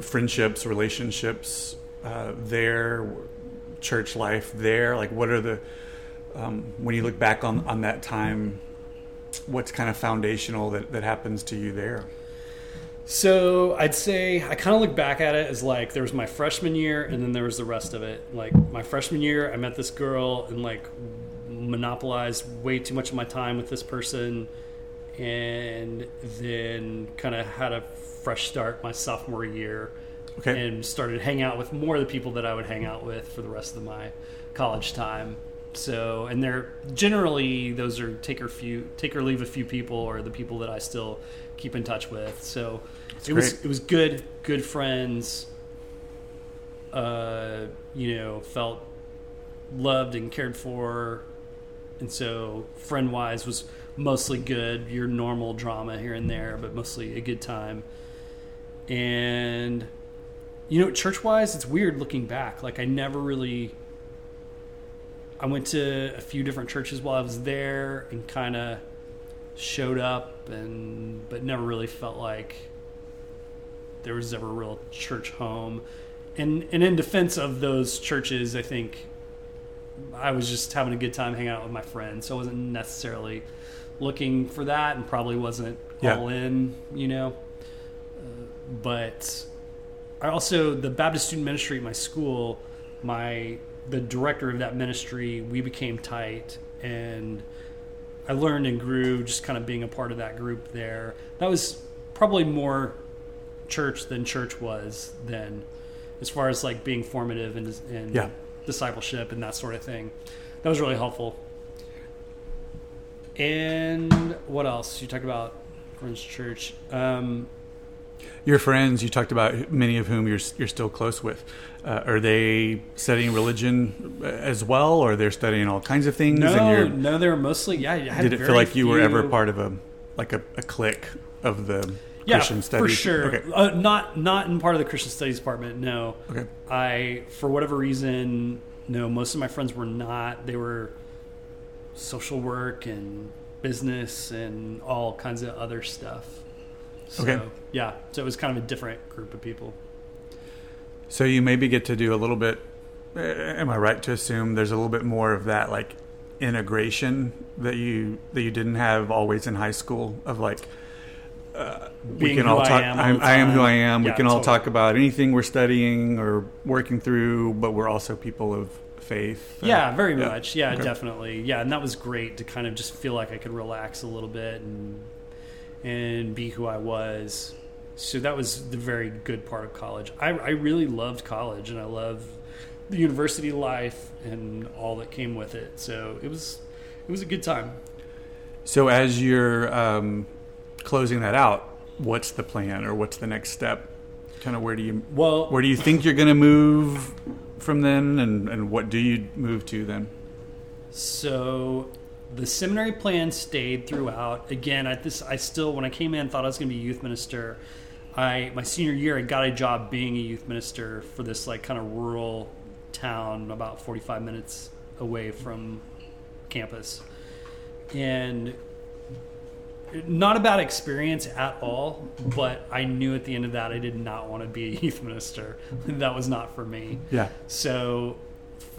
friendships, relationships uh, there, church life there. Like, what are the um, when you look back on on that time? What's kind of foundational that that happens to you there? So I'd say I kind of look back at it as like there was my freshman year and then there was the rest of it. Like my freshman year, I met this girl and like monopolized way too much of my time with this person, and then kind of had a fresh start my sophomore year, Okay. and started hanging out with more of the people that I would hang out with for the rest of my college time. So, and they're generally those are take or few, take or leave a few people, or the people that I still keep in touch with. So, it was it was good, good friends. Uh, you know, felt loved and cared for, and so friend wise was mostly good. Your normal drama here and there, but mostly a good time. And you know, church wise, it's weird looking back. Like I never really. I went to a few different churches while I was there, and kind of showed up, and but never really felt like there was ever a real church home. And and in defense of those churches, I think I was just having a good time hanging out with my friends. So I wasn't necessarily looking for that, and probably wasn't Yeah. all in, you know. Uh, but I also the Baptist student ministry at my school, my the director of that ministry, we became tight and I learned and grew just kind of being a part of that group there. That was probably more church than church was then as far as like being formative and, and Yeah. discipleship and that sort of thing. That was really helpful. And what else? You talked about Friends Church. Um, Your friends, you talked about many of whom you're you're still close with. Uh, are they studying religion as well, or they're studying all kinds of things? no, no, they were mostly yeah. I had did it feel like you were ever part of a like a, a clique of the yeah, Christian studies? for sure. Okay. Uh, not not in part of the Christian studies department. No, Okay. I for whatever reason, no. Most of my friends were not. They were social work and business and all kinds of other stuff. So, Okay. Yeah. So it was kind of a different group of people. So you maybe get to do a little bit. uh, Am I right to assume there's a little bit more of that like integration that you that you didn't have always in high school of like uh, we can all I talk. am I'm, the I am who. I am. we Yeah, can all totally. talk about anything we're studying or working through, but we're also people of faith. Yeah, very yeah. much. Yeah, Okay. definitely. Yeah, and that was great to kind of just feel like I could relax a little bit and and be who I was. So that was the very good part of college. I, I really loved college, and I loved the university life and all that came with it. So it was it was a good time. So as you're um, closing that out, what's the plan or what's the next step? Kind of where do you Well, where do you think you're going to move from then, and and what do you move to then? So the seminary plan stayed throughout. Again, I this I still when I came in thought I was going to be a youth minister. I my senior year I got a job being a youth minister for this like kind of rural town about 45 minutes away from campus. And not a bad experience at all, but I knew at the end of that I did not want to be a youth minister. that was not for me. Yeah. So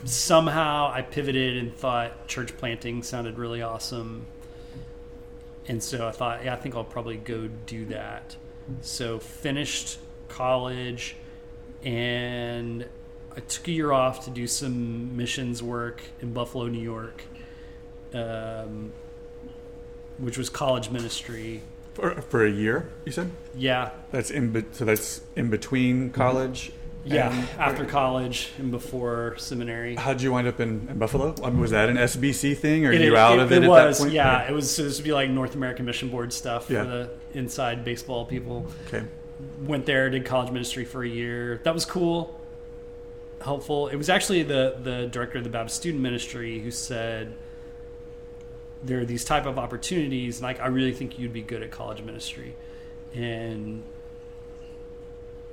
somehow I pivoted and thought church planting sounded really awesome. And so I thought, yeah, I think I'll probably go do that. So finished college and I took a year off to do some missions work in Buffalo, New York, um, which was college ministry. For, for a year, you said Yeah, that's in be- so that's in between college. Yeah, and- after college and before seminary. How'd you wind up in, in Buffalo? I mean, was that an SBC thing, or It- you out it- of it, It at was, that point? yeah. It was supposed to be like North American Mission Board stuff Yeah. for the inside baseball people. Okay. Went there, did college ministry for a year. That was cool, helpful. It was actually the the director of the Baptist Student Ministry who said there are these type of opportunities, and like I really think you'd be good at college ministry, and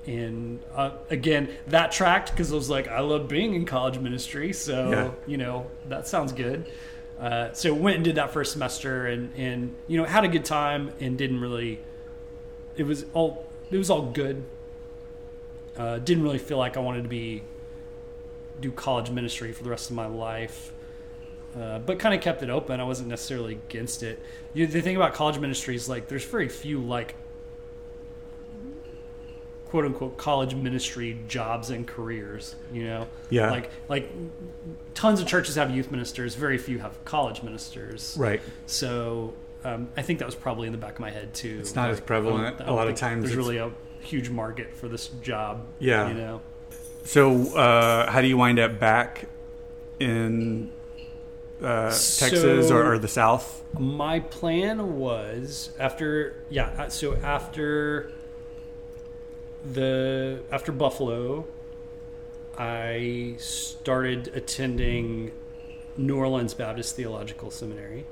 and uh, again that tracked because I was like I love being in college ministry, so Yeah. you know that sounds good. Uh, so went and did that first semester, and and you know had a good time, and didn't really. It was all it was all good. Uh, didn't really feel like I wanted to be do college ministry for the rest of my life. Uh, but kind of kept it open. I wasn't necessarily against it. You, the thing about college ministry is like there's very few like quote unquote college ministry jobs and careers. You know, Yeah. like like tons of churches have youth ministers. Very few have college ministers. Right. So um, I think that was probably in the back of my head too. It's not as prevalent. I don't- I A don't lot of times there's it's- really a huge market for this job. Yeah. you know. So, uh, how do you wind up back in uh, Texas or, So- or the South? My plan was after yeah, uh, so after the after Buffalo, I started attending New Orleans Baptist Theological Seminary,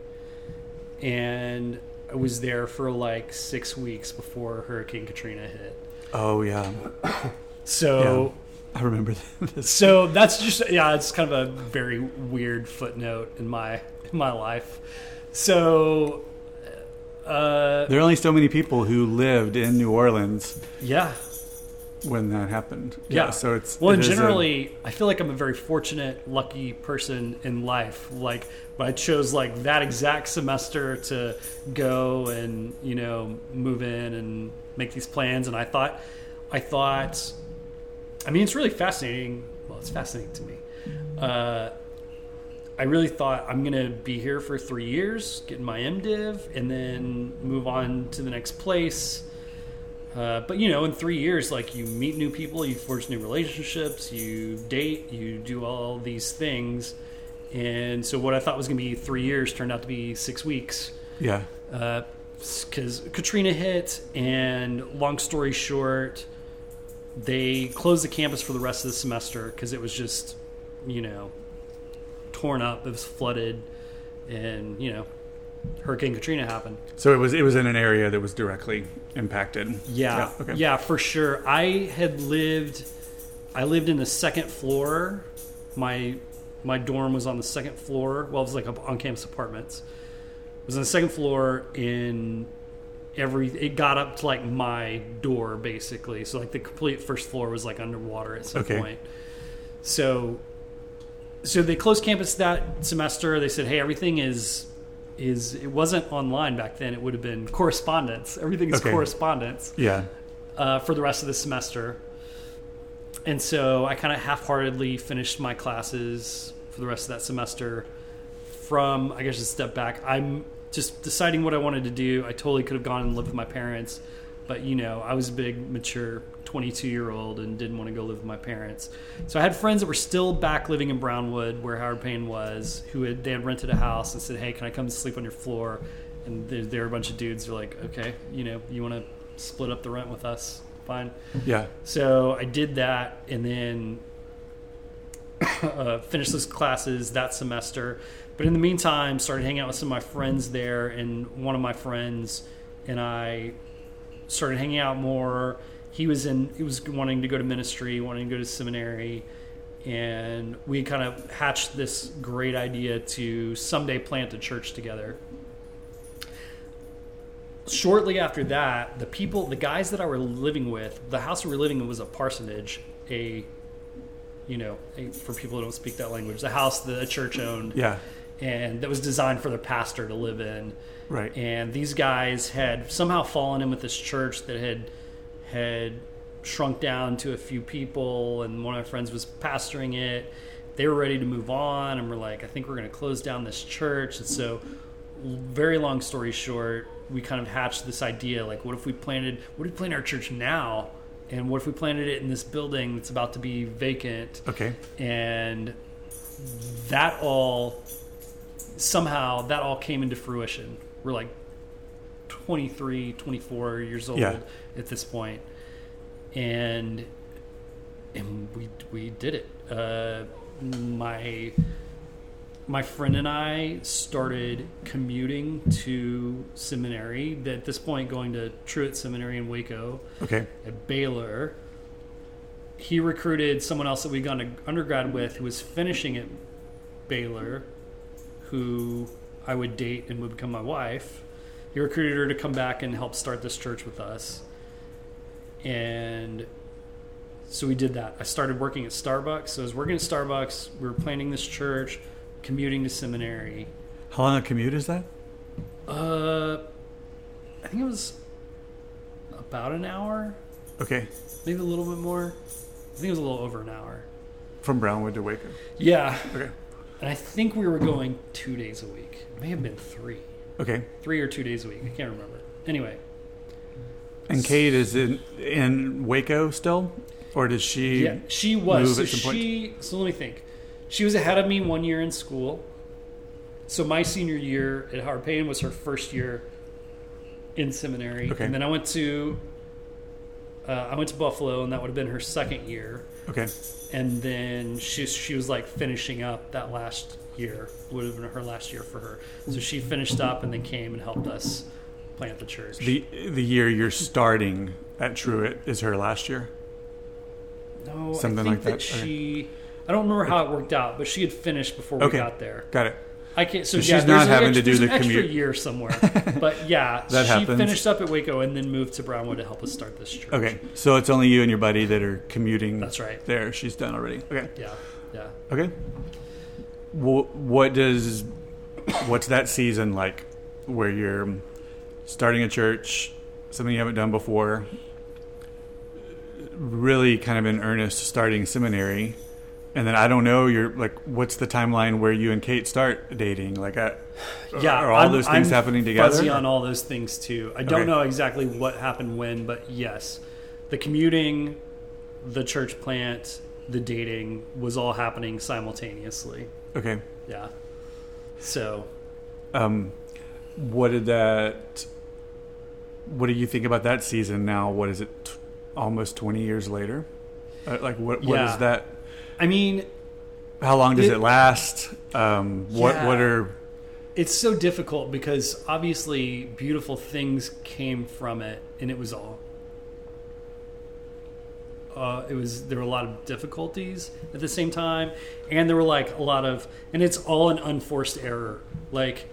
and I was there for like six weeks before Hurricane Katrina hit. Oh yeah, So. I remember this. So that's just yeah, it's kind of a very weird footnote in my in my life. So uh There are only so many people who lived in New Orleans yeah. When that happened. Yeah. so it's Well, it and generally, I feel like I'm a very fortunate, lucky person in life. Like, but I chose like that exact semester to go and you know move in and make these plans. And I thought, I thought, I mean, it's really fascinating. Well, it's fascinating to me. Uh, I really thought I'm gonna be here for three years, getting my MDiv, and then move on to the next place. Uh, but you know, in three years, like you meet new people, you forge new relationships, you date, you do all these things, and so what I thought was going to be three years turned out to be six weeks yeah, because Katrina hit, and long story short, they closed the campus for the rest of the semester because it was just, you know, torn up. It was flooded, and you know, Hurricane Katrina happened. so it was it was in an area that was directly impacted. Yeah, okay. yeah, for sure. I had lived, I lived in the second floor. My my dorm was on the second floor. Well, it was like on campus apartments. It was on the second floor in every. It got up to like my door basically. So like the complete first floor was like underwater at some Okay. point. So, so they closed campus that semester. They said, "Hey, everything is." Is it wasn't online back then? It would have been correspondence. Everything is Okay. correspondence Yeah, uh, for the rest of the semester. And so I kind of half heartedly finished my classes for the rest of that semester. From, I guess, a step back, I'm just deciding what I wanted to do. I totally could have gone and lived with my parents, but you know, I was a big, mature 22 year old and didn't want to go live with my parents. So I had friends that were still back living in Brownwood, where Howard Payne was, who had they had rented a house and said, "Hey, can I come sleep on your floor?" And there, there were a bunch of dudes who were like, "Okay, you know, you want to split up the rent with us? Fine." yeah, So I did that, and then uh, finished those classes that semester. But in the meantime, started hanging out with some of my friends there, and one of my friends and I started hanging out more. He was in. He was wanting to go to ministry, wanting to go to seminary, and we kind of hatched this great idea to someday plant a church together. Shortly after that, the people, the guys that I were living with, the house we were living in was a parsonage, a, you know, a, for people who don't speak that language, the house that a church owned yeah, and that was designed for the pastor to live in. right. And these guys had somehow fallen in with this church that had had shrunk down to a few people, and one of my friends was pastoring it. They were ready to move on, and we're like, I think we're going to close down this church. And so, very long story short, we kind of hatched this idea: like, what if we planted? What if we plant our church now? And what if we planted it in this building that's about to be vacant? Okay, and that all somehow that all came into fruition we're like 23 24 years old Yeah. at this point and and we we did it uh, my my friend and I started commuting to seminary. At this point, going to Truett Seminary in Waco okay, at Baylor. He recruited someone else that we'd gone to undergrad with who was finishing at Baylor, who I would date and would become my wife. He recruited her to come back and help start this church with us. And so we did that. I started working at Starbucks. So I was working at Starbucks. We were planning this church, commuting to seminary. How long a commute is that? Uh, I think it was about an hour, Okay, maybe a little bit more. I think it was a little over an hour. from Brownwood to Waco. Yeah, Okay, and I think we were going two days a week. It may have been three, okay. three or two days a week. I can't remember. Anyway, And Kate is in in Waco still, or does she? yeah, she was. move So at some point? she. So let me think. She was ahead of me one year in school. So my senior year at Howard Payne was her first year in seminary, Okay. and then I went to. Uh, I went to Buffalo, and that would have been her second year. Okay, and then she she was like finishing up that last year would have been her last year for her so she finished up and then came and helped us plant the church the the year you're starting at Truett is her last year. no something I think like that? she i don't remember how it worked out but she had finished before we got there Got it. i can't so, So yeah she's not having extra, to do the an extra commute. year somewhere but yeah That she happens. finished up at waco and then moved to brownwood to help us start this church Okay, so it's only you and your buddy that are commuting. that's right There, she's done already. Okay. yeah yeah Okay. Wh- What does what's that season like where you're starting a church, something you haven't done before, really kind of in earnest starting seminary, and then I don't know, you're like, what's the timeline where you and Kate start dating? Like, uh, yeah, are all I'm- those things I'm happening together? Fuzzy on all those things too. I don't Okay. know exactly what happened when, but yes, the commuting, the church plant, the dating was all happening simultaneously. Okay. Yeah. So Um, what did that? What do you think about that season now? What is it? T- almost twenty years later. Uh, like what? What is Yeah. that? I mean, How long does It- it, last? Um, what? Yeah. What are? it's so difficult because obviously beautiful things came from it, and it was all. Uh, it was there were a lot of difficulties at the same time, and there were like a lot of, and it's all an unforced error. Like,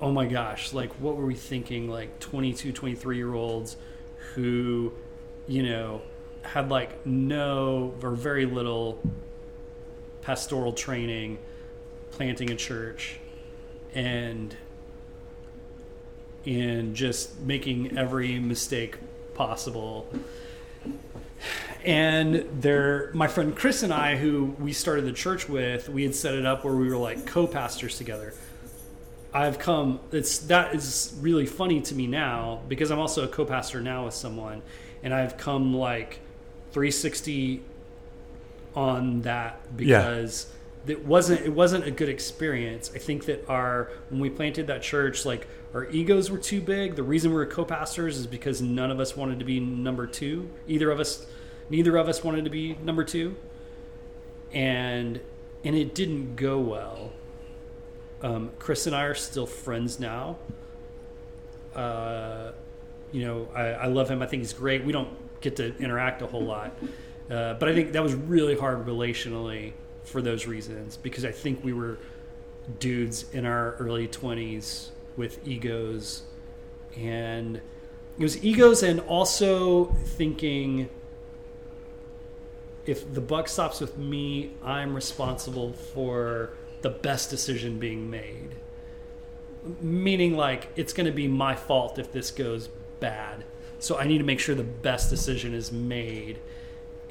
oh my gosh, like what were we thinking? Like 22, 23 year olds who, you know, had like no or very little pastoral training planting a church and and just making every mistake possible and there my friend chris and i who we started the church with we had set it up where we were like co-pastors together i've come it's that is really funny to me now because i'm also a co-pastor now with someone and i've come like 360 on that Yeah. It wasn't it wasn't a good experience. I think that our when we planted that church, like our egos were too big. The reason we were co-pastors is because none of us wanted to be number two. Either of us, neither of us wanted to be number two, and and it didn't go well. Um, Chris and I are still friends now. Uh, you know, I, I love him. I think he's great. We don't get to interact a whole lot, uh, but I think that was really hard relationally for those reasons because I think we were dudes in our early twenties with egos, and it was egos and also thinking if the buck stops with me, I'm responsible for the best decision being made. Meaning, like, it's going to be my fault if this goes bad. So I need to make sure the best decision is made.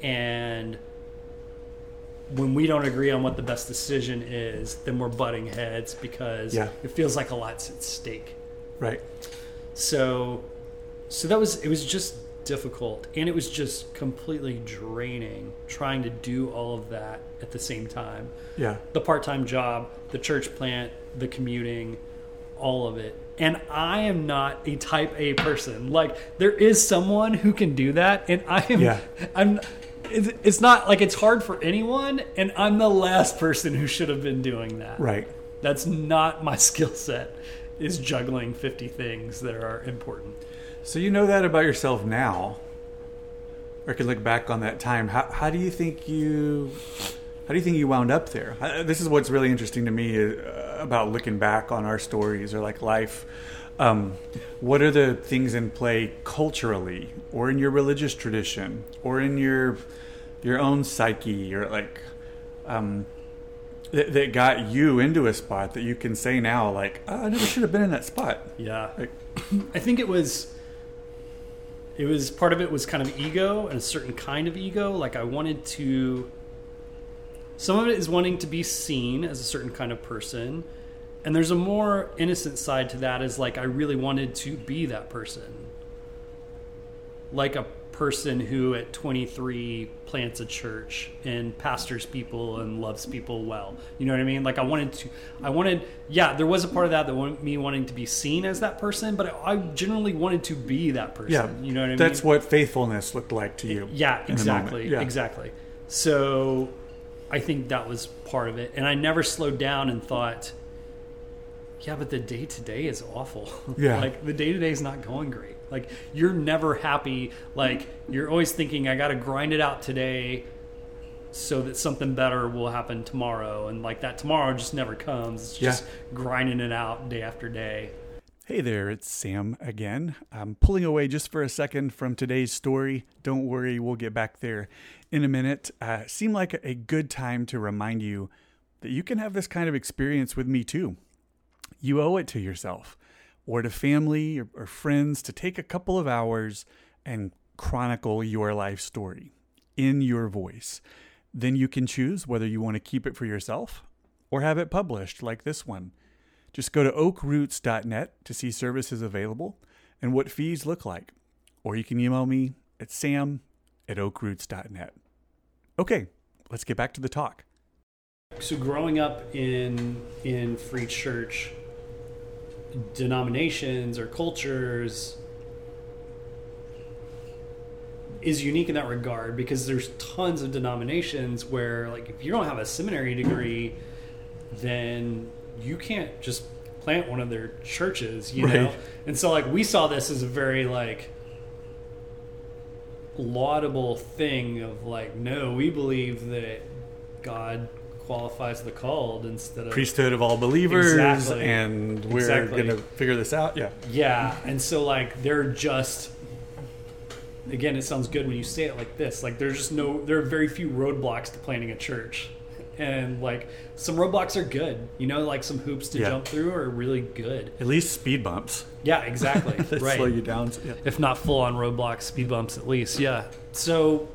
And when we don't agree on what the best decision is, then we're butting heads because Yeah. it feels like a lot's at stake. Right. So, so that was it was just difficult, and it was just completely draining trying to do all of that at the same time. Yeah. The part-time job, the church plant, the commuting, all of it. And I am not a type A person. Like there is someone who can do that, and I am. Yeah. I'm. It's it's not like it's hard for anyone, and I'm the last person who should have been doing that. Right. That's not my skill set. Is juggling 50 things that are important. So you know that about yourself now, or can look back on that time. How how do you think you How do you think you wound up there? This is what's really interesting to me uh, about looking back on our stories or like life. Um, what are the things in play culturally, or in your religious tradition, or in your your own psyche, or like um, that, that got you into a spot that you can say now, like oh, I never should have been in that spot. Yeah, Like, I think it was. It was part of it was kind of ego and a certain kind of ego. Like I wanted to. Some of it is wanting to be seen as a certain kind of person, and there's a more innocent side to that. Is like I really wanted to be that person, like a person who at 23 plants a church and pastors people and loves people well. You know what I mean? Like I wanted to, I wanted, yeah, there was a part of that that wanted me wanting to be seen as that person, but I generally wanted to be that person. yeah, you know what I mean? That's what faithfulness looked like to you. Eh, yeah, the moment. exactly. Yeah. Exactly. So I think that was part of it. And I never slowed down and thought, yeah, but the day to day is awful. Yeah. like the day to day is not going great. Like you're never happy. Like you're always thinking, I got to grind it out today so that something better will happen tomorrow. And like that tomorrow just never comes. It's Yeah. just grinding it out day after day. Hey there, it's Sam again. I'm pulling away just for a second from today's story. Don't worry, we'll get back there in a minute. Uh, seemed like a good time to remind you that you can have this kind of experience with me too. You owe it to yourself or to family or, or friends to take a couple of hours and chronicle your life story in your voice. Then you can choose whether you want to keep it for yourself or have it published like this one. Just go to oakroots.net to see services available and what fees look like. Or you can email me at sam at oakroots.net. Okay, let's get back to the talk. So growing up in in free church denominations or cultures is unique in that regard because there's tons of denominations where like if you don't have a seminary degree then you can't just plant one of their churches you know? And so like we saw this as a very like laudable thing of like no we believe that god qualifies the called instead of Priesthood of all believers, Exactly. and we're Exactly. going to figure this out. Yeah. yeah and so like they're just again it sounds good when you say it like this like there's just no there are very few roadblocks to planting a church and like some roadblocks are good you know like some hoops to Yeah. jump through are really good At least speed bumps yeah exactly right slow you down. Yeah. if not full on roadblocks, speed bumps at least. Yeah. So,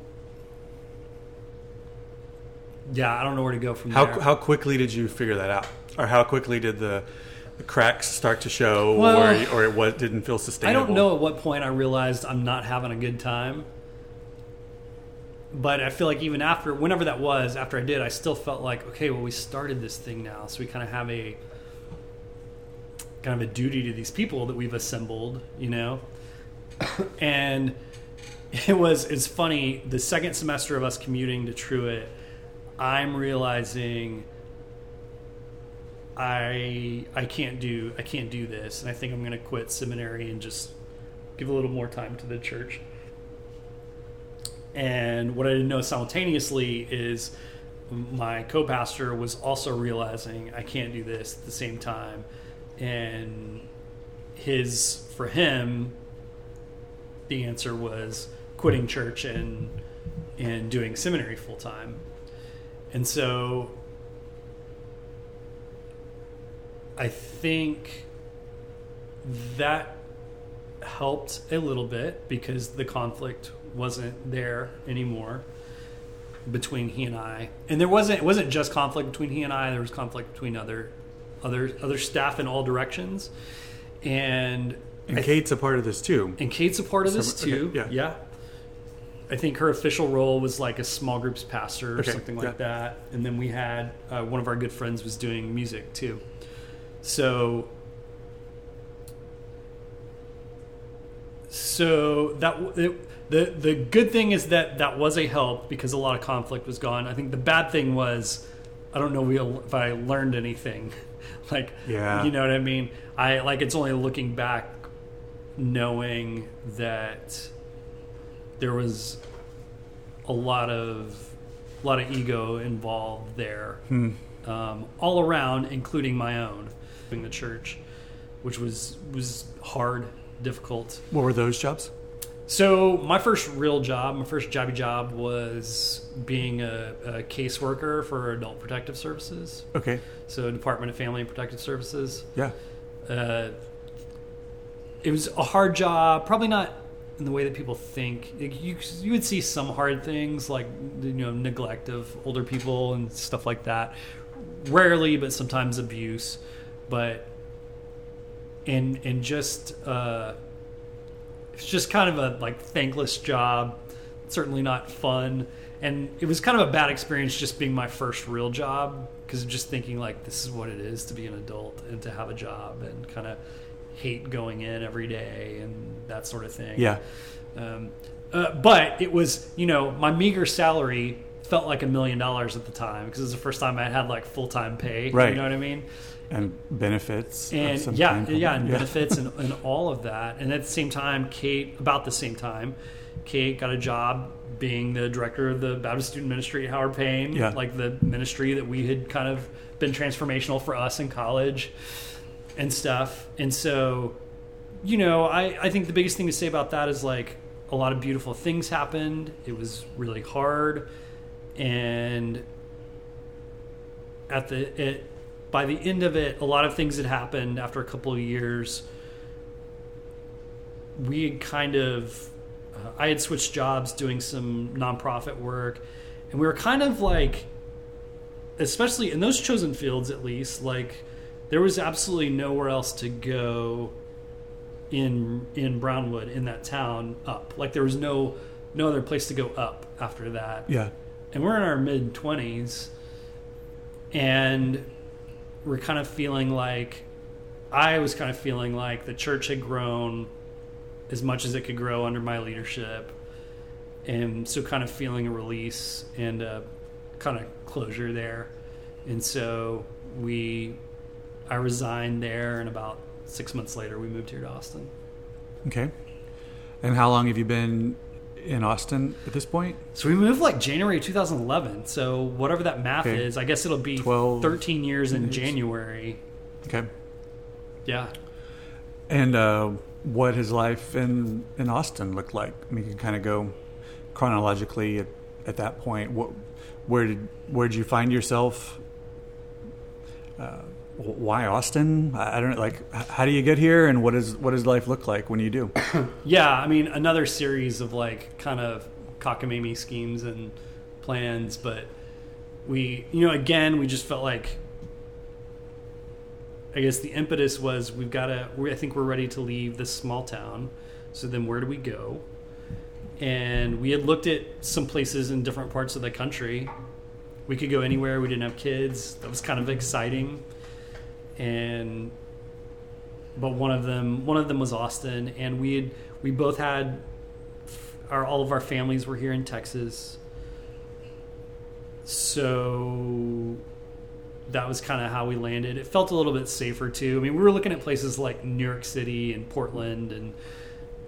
yeah, I don't know where to go from How, there. how quickly did you figure that out? Or how quickly did the, the cracks start to show Well, or, or it was, didn't feel sustainable? I don't know at what point I realized I'm not having a good time. But I feel like even after, whenever that was, after I did, I still felt like, okay, well, we started this thing now, so we kind of have a kind of a duty to these people that we've assembled, you know. and it was it's funny. The second semester of us commuting to Truett, I'm realizing I I can't do I can't do this, and I think I'm going to quit seminary and just give a little more time to the church. And what I didn't know simultaneously is my co-pastor was also realizing I can't do this at the same time, and his for him the answer was quitting church and and doing seminary full time. And so I think that helped a little bit because the conflict wasn't there anymore between he and I. And there wasn't it wasn't just conflict between he and I, there was conflict between other other other staff in all directions. And And I Kate's a part of this too. and Kate's a part of this Some- okay, too. yeah. I think her official role was like a small groups pastor or Okay, something like yeah. that. And then we had uh, one of our good friends was doing music too. So, so that it, the the good thing is that that was a help because a lot of conflict was gone. I think the bad thing was I don't know if I learned anything. like, Yeah. you know what I mean. I like it's only looking back, knowing that there was a lot of a lot of ego involved there, Hmm. um, all around, including my own, in the church, which was was hard, difficult. What were those jobs? So my first real job, my first jobby job, was being a, a caseworker for Adult Protective Services. Okay. So Department of Family and Protective Services. Yeah. Uh, it was a hard job, probably not in the way that people think. Like, You you would see some hard things like you know neglect of older people and stuff like that. Rarely, but sometimes abuse. But and and just uh, it's just kind of a like thankless job. Certainly not fun, and it was kind of a bad experience just being my first real job because just thinking like this is what it is to be an adult and to have a job and kind of hate going in every day and that sort of thing. Yeah. Um, uh, but it was, you know, my meager salary felt like a million dollars at the time because it was the first time I had like full time pay. Right. You know what I mean? And benefits. And some yeah, yeah, and benefits and, and all of that. And at the same time, Kate, about the same time, Kate got a job being the director of the Baptist Student Ministry at Howard Payne, Yeah. like the ministry that we had kind of been transformational for us in college and stuff. And so, you know, I, I think the biggest thing to say about that is like a lot of beautiful things happened. It was really hard. And at the it by the end of it, a lot of things had happened after a couple of years. We had kind of, uh, I had switched jobs doing some nonprofit work, and we were kind of like, especially in those chosen fields at least, like there was absolutely nowhere else to go in in Brownwood in that town up. Like there was no no other place to go up after that Yeah. and we're in our mid 20s and we're kind of feeling like i was kind of feeling like the church had grown as much as it could grow under my leadership and so kind of feeling a release and a kind of closure there and so we i resigned there and about six months later we moved here to austin Okay. And how long have you been in Austin at this point? So we moved like January 2011. So whatever that math Okay. is, I guess it'll be 12 13 years in years. January. Okay. Yeah. And uh, what has life in in Austin looked like? I mean, you can kind of go chronologically at, at that point. What, where did where did you find yourself? Uh, why Austin? I don't know. Like, how do you get here, and what is what does life look like when you do? Yeah. I mean, another series of like kind of cockamamie schemes and plans, but we, you know, again, we just felt like. I guess the impetus was we've got to. We, I think we're ready to leave this small town. So then, where do we go? And we had looked at some places in different parts of the country. We could go anywhere. We didn't have kids. That was kind of exciting. And but one of them one of them was Austin and we had we both had our all of our families were here in Texas. So that was kind of how we landed. It felt a little bit safer too. I mean, we were looking at places like New York City and Portland and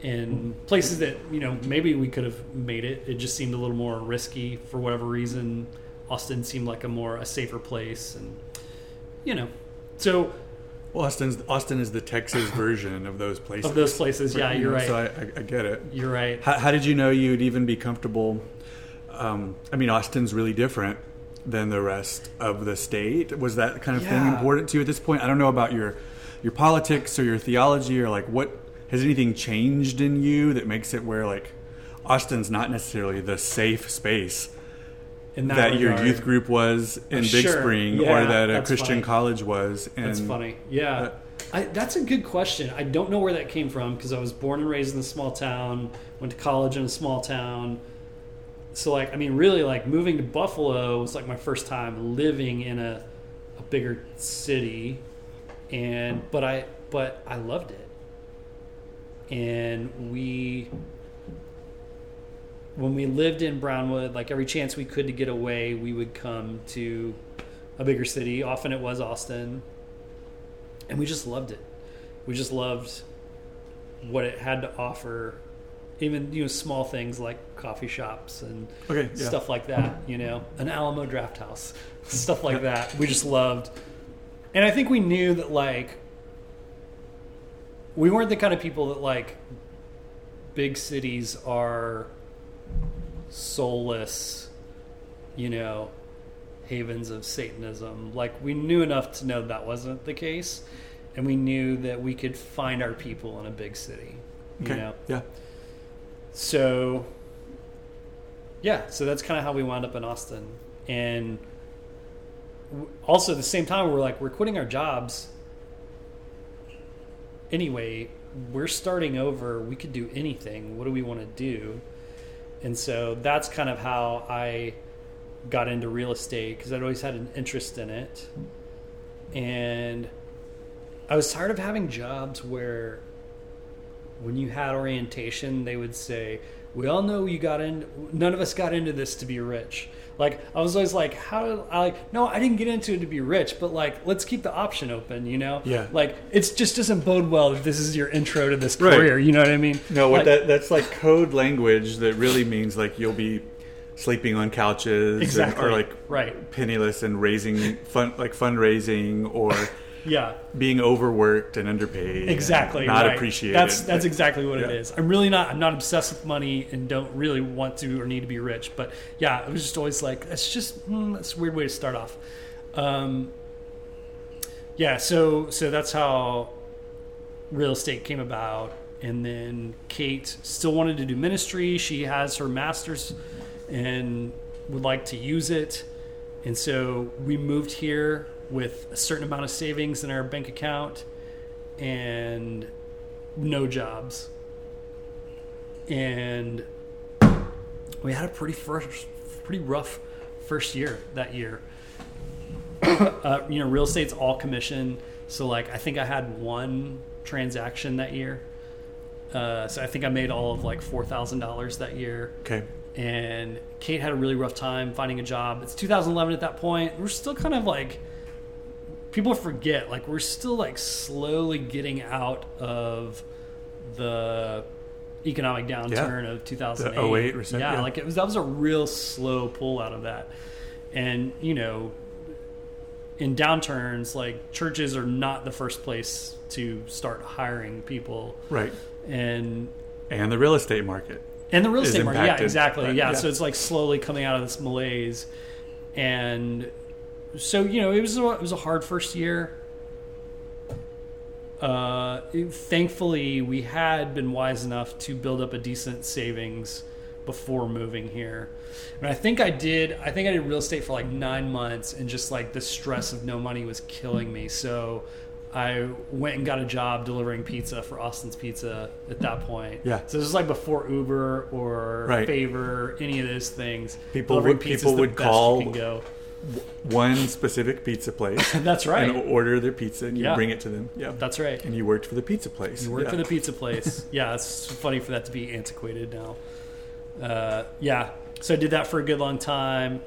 and places that, you know, maybe we could have made it. It just seemed a little more risky for whatever reason. Austin seemed like a more a safer place and you know. So Well, Austin's Austin is the Texas version of those places. of those places, yeah, You you're right. So I, I, I get it. You're right. How, how did you know you'd even be comfortable? Um, I mean, Austin's really different than the rest of the state. Was that kind of thing important to you at this point? I don't know about your your politics or your theology or like what has anything changed in you that makes it where like Austin's not necessarily the safe space In that, your youth group was in Big. Spring Yeah, or that a Christian funny. college was. And That's funny. Yeah. uh, I, that's a good question. I don't know where that came from because I was born and raised in a small town, went to college in a small town. So, like, I mean, really, like, moving to Buffalo was like my first time living in a, a bigger city. And, but I, but I loved it. And we, when we lived in Brownwood, like every chance we could to get away, we would come to a bigger city. Often it was Austin. And we just loved it. We just loved what it had to offer even you know small things like coffee shops and Okay. Yeah. stuff like that. You know, an Alamo Drafthouse, stuff like that. We just loved, and I think we knew that like we weren't the kind of people that like big cities are soulless, you know, havens of Satanism. Like we knew enough to know that wasn't the case, and we knew that we could find our people in a big city. Okay. You know, Yeah. so yeah, so that's kind of how we wound up in Austin, and also at the same time we're like we're quitting our jobs. Anyway, we're starting over. We could do anything. What do we want to do? And so that's kind of how I got into real estate because I'd always had an interest in it. And I was tired of having jobs where when you had orientation, they would say, "We all know you got in. None of us got into this to be rich." Like I was always like, "How?" I like, no, I didn't get into it to be rich, but like, let's keep the option open. You know? Yeah. Like it just doesn't bode well if this is your intro to this Right. career. You know what I mean? No, what Like- that that's like code language that really means like you'll be sleeping on couches and- Exactly. or like right. penniless and raising fun like fundraising or Yeah. being overworked and underpaid. and Exactly. Not right. appreciated. That's that's exactly what it Yeah. is. I'm really not. I'm not obsessed with money and don't really want to or need to be rich. But yeah, it was just always like that's just hmm, that's a weird way to start off. Um, yeah. So so that's how real estate came about. And then Kate still wanted to do ministry. She has her master's and would like to use it. And so we moved here with a certain amount of savings in our bank account and no jobs. And we had a pretty first, pretty rough first year that year. uh, you know, real estate's all commission, so like I think I had one transaction that year. Uh, so I think I made all of like four thousand dollars that year okay. and Kate had a really rough time finding a job. It's 2011 at that point. We're still kind of like people forget like we're still like slowly getting out of the economic downturn of 2008 The 08 recession, yeah, yeah. like it was that was a real slow pull out of that and you know in downturns like churches are not the first place to start hiring people Right. and And the real estate market. and the real estate market, yeah, exactly, right, yeah. yeah. So it's like slowly coming out of this malaise, and so you know it was a, it was a hard first year. Uh, it- thankfully, we had been wise enough to build up a decent savings before moving here. And I think I did. I think I did real estate for like nine months, and just like the stress of no money was killing me. So I went and got a job delivering pizza for Austin's Pizza at that point. Yeah. So this is like before Uber or Right. Favor, any of those things. People Delivering would- pizza's people the would best call- You can go. One specific pizza place. That's right. And order their pizza and you Yeah. bring it to them. Yeah. That's right. and you worked for the pizza place. You work yeah. for the pizza place. yeah, it's funny for that to be antiquated now. Uh, yeah, so I did that for a good long time,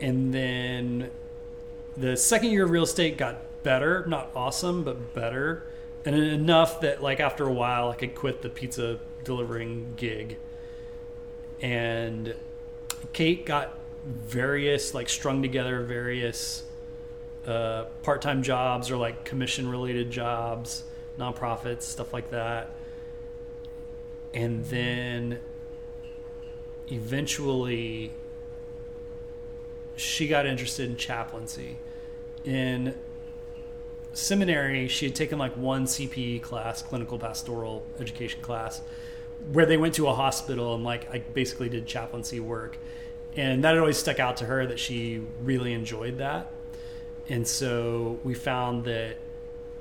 and then the second year of real estate got better, not awesome, but better, and enough that like after a while I could quit the pizza delivering gig. And Kate got various like strung together various uh, part-time jobs or like commission-related jobs, nonprofits, stuff like that. And then eventually she got interested in chaplaincy. In seminary, she had taken like one CPE class, clinical pastoral education class, where they went to a hospital and like I basically did chaplaincy work. And that had always stuck out to her that she really enjoyed that. And so we found that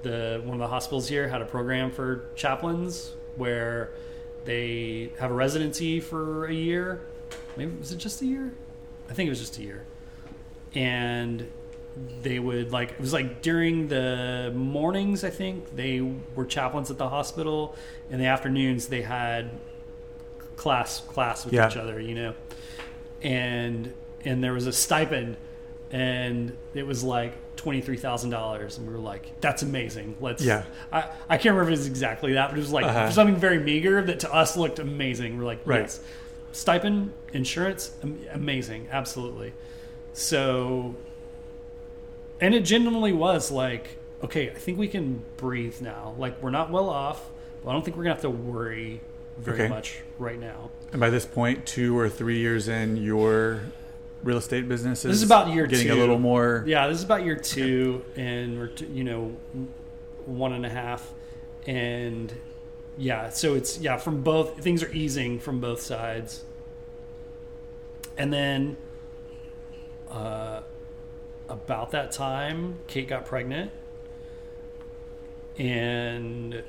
the one of the hospitals here had a program for chaplains where they have a residency for a year. Maybe was it just a year? I think it was just a year. And they would like it was like during the mornings I think they were chaplains at the hospital in the afternoons they had class class with Yeah. each other, you know. And and there was a stipend and it was like twenty three thousand dollars, and we were like, "That's amazing." Let's. Yeah. I, I can't remember if it was exactly that, but it was like Uh-huh. something very meager that to us looked amazing. We're like, Right. yes, stipend, insurance, amazing, absolutely. So, and it genuinely was like, okay, I think we can breathe now. Like we're not well off, but I don't think we're gonna have to worry very Okay. much right now. And by this point, two or three years in, your real estate business is This is about year getting two. a little more. Yeah, this is about year two, and we're t- you know one and a half, and yeah, so it's yeah from both things are easing from both sides, and then uh, about that time, Kate got pregnant, and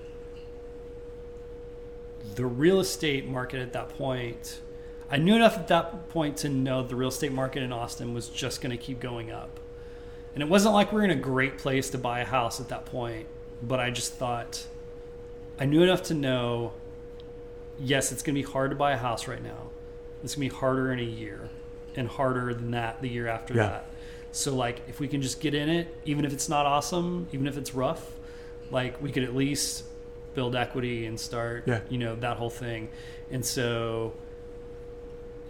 the real estate market at that point. I knew enough at that point to know the real estate market in Austin was just going to keep going up. And it wasn't like we were in a great place to buy a house at that point, but I just thought I knew enough to know yes, it's going to be hard to buy a house right now. It's going to be harder in a year and harder than that the year after Yeah. that. So like if we can just get in it, even if it's not awesome, even if it's rough, like we could at least build equity and start, Yeah. you know, that whole thing. And so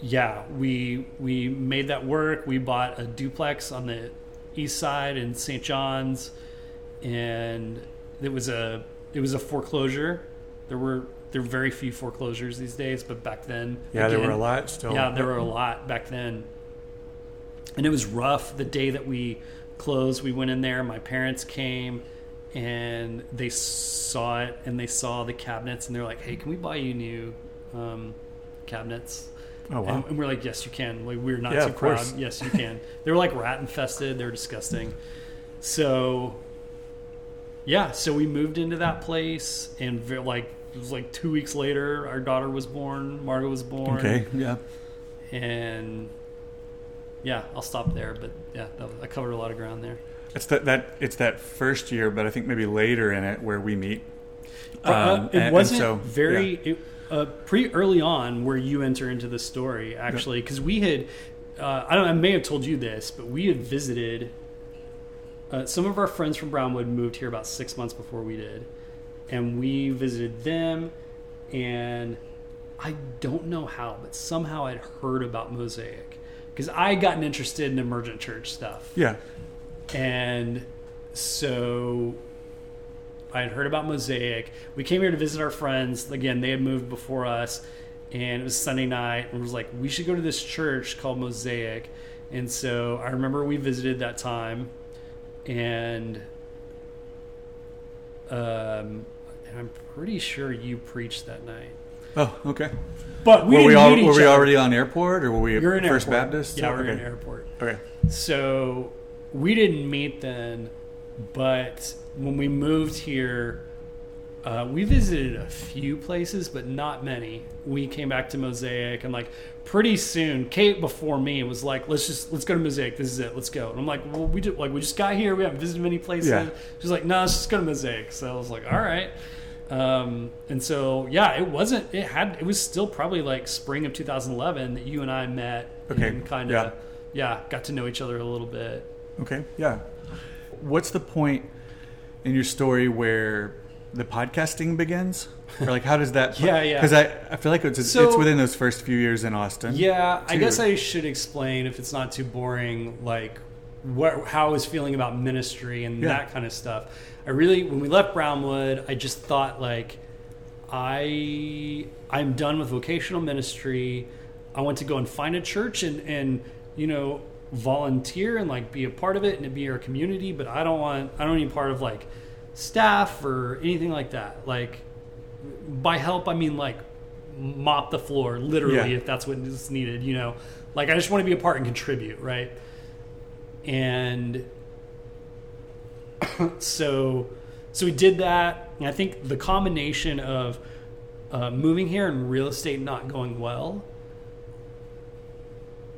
yeah, we we made that work. We bought a duplex on the east side in St. John's, and it was a it was a foreclosure. There were there were very few foreclosures these days, but back then, Yeah, there were a lot still. yeah, there were a lot back then. And it was rough. The day that we closed, we went in there. My parents came and they saw it and they saw the cabinets and they're like, hey, can we buy you new um, cabinets? Oh wow. And, and we're like, yes, you can. Like, we're not Yeah, too proud. course. Yes, you can. they were like rat infested. They were disgusting. So, yeah, so we moved into that place and ve- like, it was like two weeks later, our daughter was born. Margot was born Okay. Yeah. and yeah, I'll stop there. But yeah, that, I covered a lot of ground there. It's that that it's that first year, but I think maybe later in it where we meet. Uh, Um, it and- and wasn't so, very it, uh, pretty early on where you enter into the story actually because we had uh, I don't I may have told you this, but we had visited. Uh, some of our friends from Brownwood moved here about six months before we did, and we visited them. And I don't know how, but somehow I'd heard about Mosaic because I had gotten interested in emergent church stuff. Yeah. And so I had heard about Mosaic. We came here to visit our friends. Again, they had moved before us, and it was Sunday night, and it was like, we should go to this church called Mosaic. And so I remember we visited that time, and um, and I'm pretty sure you preached that night. Oh, okay. But we were we, didn't al- meet were we already on airport, or were we First airport. Baptist? Yeah, we're okay. in airport. Okay. So we didn't meet then, but when we moved here, uh, we visited a few places, but not many. We came back to Mosaic, and like pretty soon, Kate before me was like, "Let's just let's go to Mosaic. This is it. Let's go." And I'm like, "Well, we just like we just got here. We haven't visited many places." Yeah. She's like, "No, let's just go to Mosaic." So I was like, "All right." Um, and so yeah, it wasn't. It had. It was still probably like spring of 2011 that you and I met. Okay, And kind yeah. of yeah, got to know each other a little bit. Okay. Yeah. What's the point in your story where the podcasting begins? Or like, how does that? Yeah, yeah. Because I, I feel like it's So- it's within those first few years in Austin. Yeah, I guess I should explain if it's not too boring, like what how I was feeling about ministry and Yeah. that kind of stuff. I really, when we left Brownwood, I just thought like, I I'm done with vocational ministry. I want to go and find a church and and you know volunteer and like be a part of it and be our community. But I don't want I don't need part of like staff or anything like that. Like by help I mean like mop the floor literally Yeah. if that's what is needed you know like i just want to be a part and contribute right and so so we did that and i think the combination of uh, moving here and real estate not going well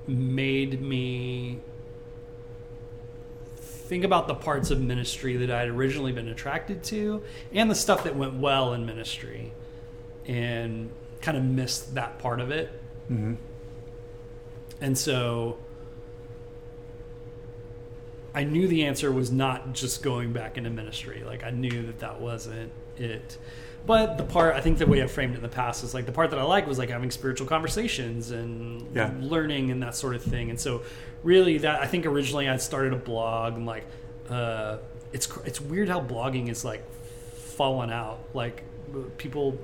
made me think about the parts of ministry that I'd originally been attracted to and the stuff that went well in ministry and kind of missed that part of it. hmm And so I knew the answer was not just going back into ministry. Like I knew that that wasn't it. But the part I think the way I framed it in the past is like the part that I like was like having spiritual conversations and Yeah. learning and that sort of thing. And so really that I think originally I started a blog and like uh, it's it's weird how blogging is like fallen out. Like people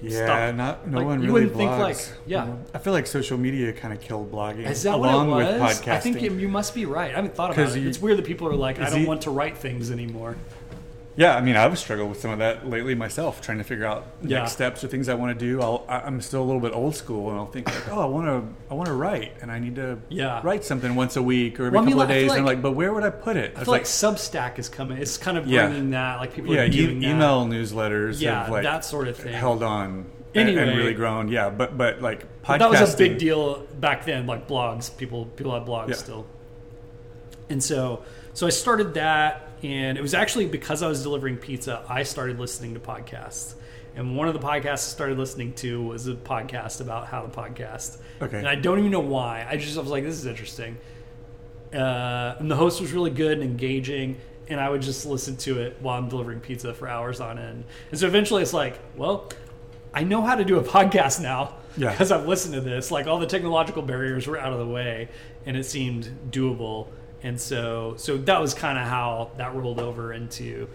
Yeah, stop- not no like, one you really wouldn't think, blogs. like- yeah. I feel like social media kind of killed blogging Is that along what it with was? podcasting. I think you, you must be right. I haven't thought about it. you- it's weird that people are like, I don't he- want to write things anymore. Yeah, I mean, I've struggled with some of that lately myself, trying to figure out Yeah. next steps or things I want to do. I'll, I- I'm still a little bit old school, and I'll think like, oh, I want to, I want to write, and I need to Yeah. write something once a week or every Well, I mean, couple of like, days. and I'm like- like, but where would I put it? I was feel like, Substack is coming. It's kind of Yeah. bringing that. Like people yeah, are e- email newsletters Yeah, have like that sort of thing. held on and- and, really grown. Yeah, but but like podcasting. That was a big deal back then. Like blogs, people people had blogs Yeah. still. And so so I started that, and it was actually because I was delivering pizza. I started listening to podcasts. And one of the podcasts I started listening to was a podcast about how to podcast. Okay. And I don't even know why. I just I was like, this is interesting. Uh, and the host was really good and engaging, and I would just listen to it while I'm delivering pizza for hours on end. And so eventually, it's like, well, I know how to do a podcast now Yeah. because I've listened to this. Like all the technological barriers were out of the way, and it seemed doable. And so, so that was kind of how that rolled over into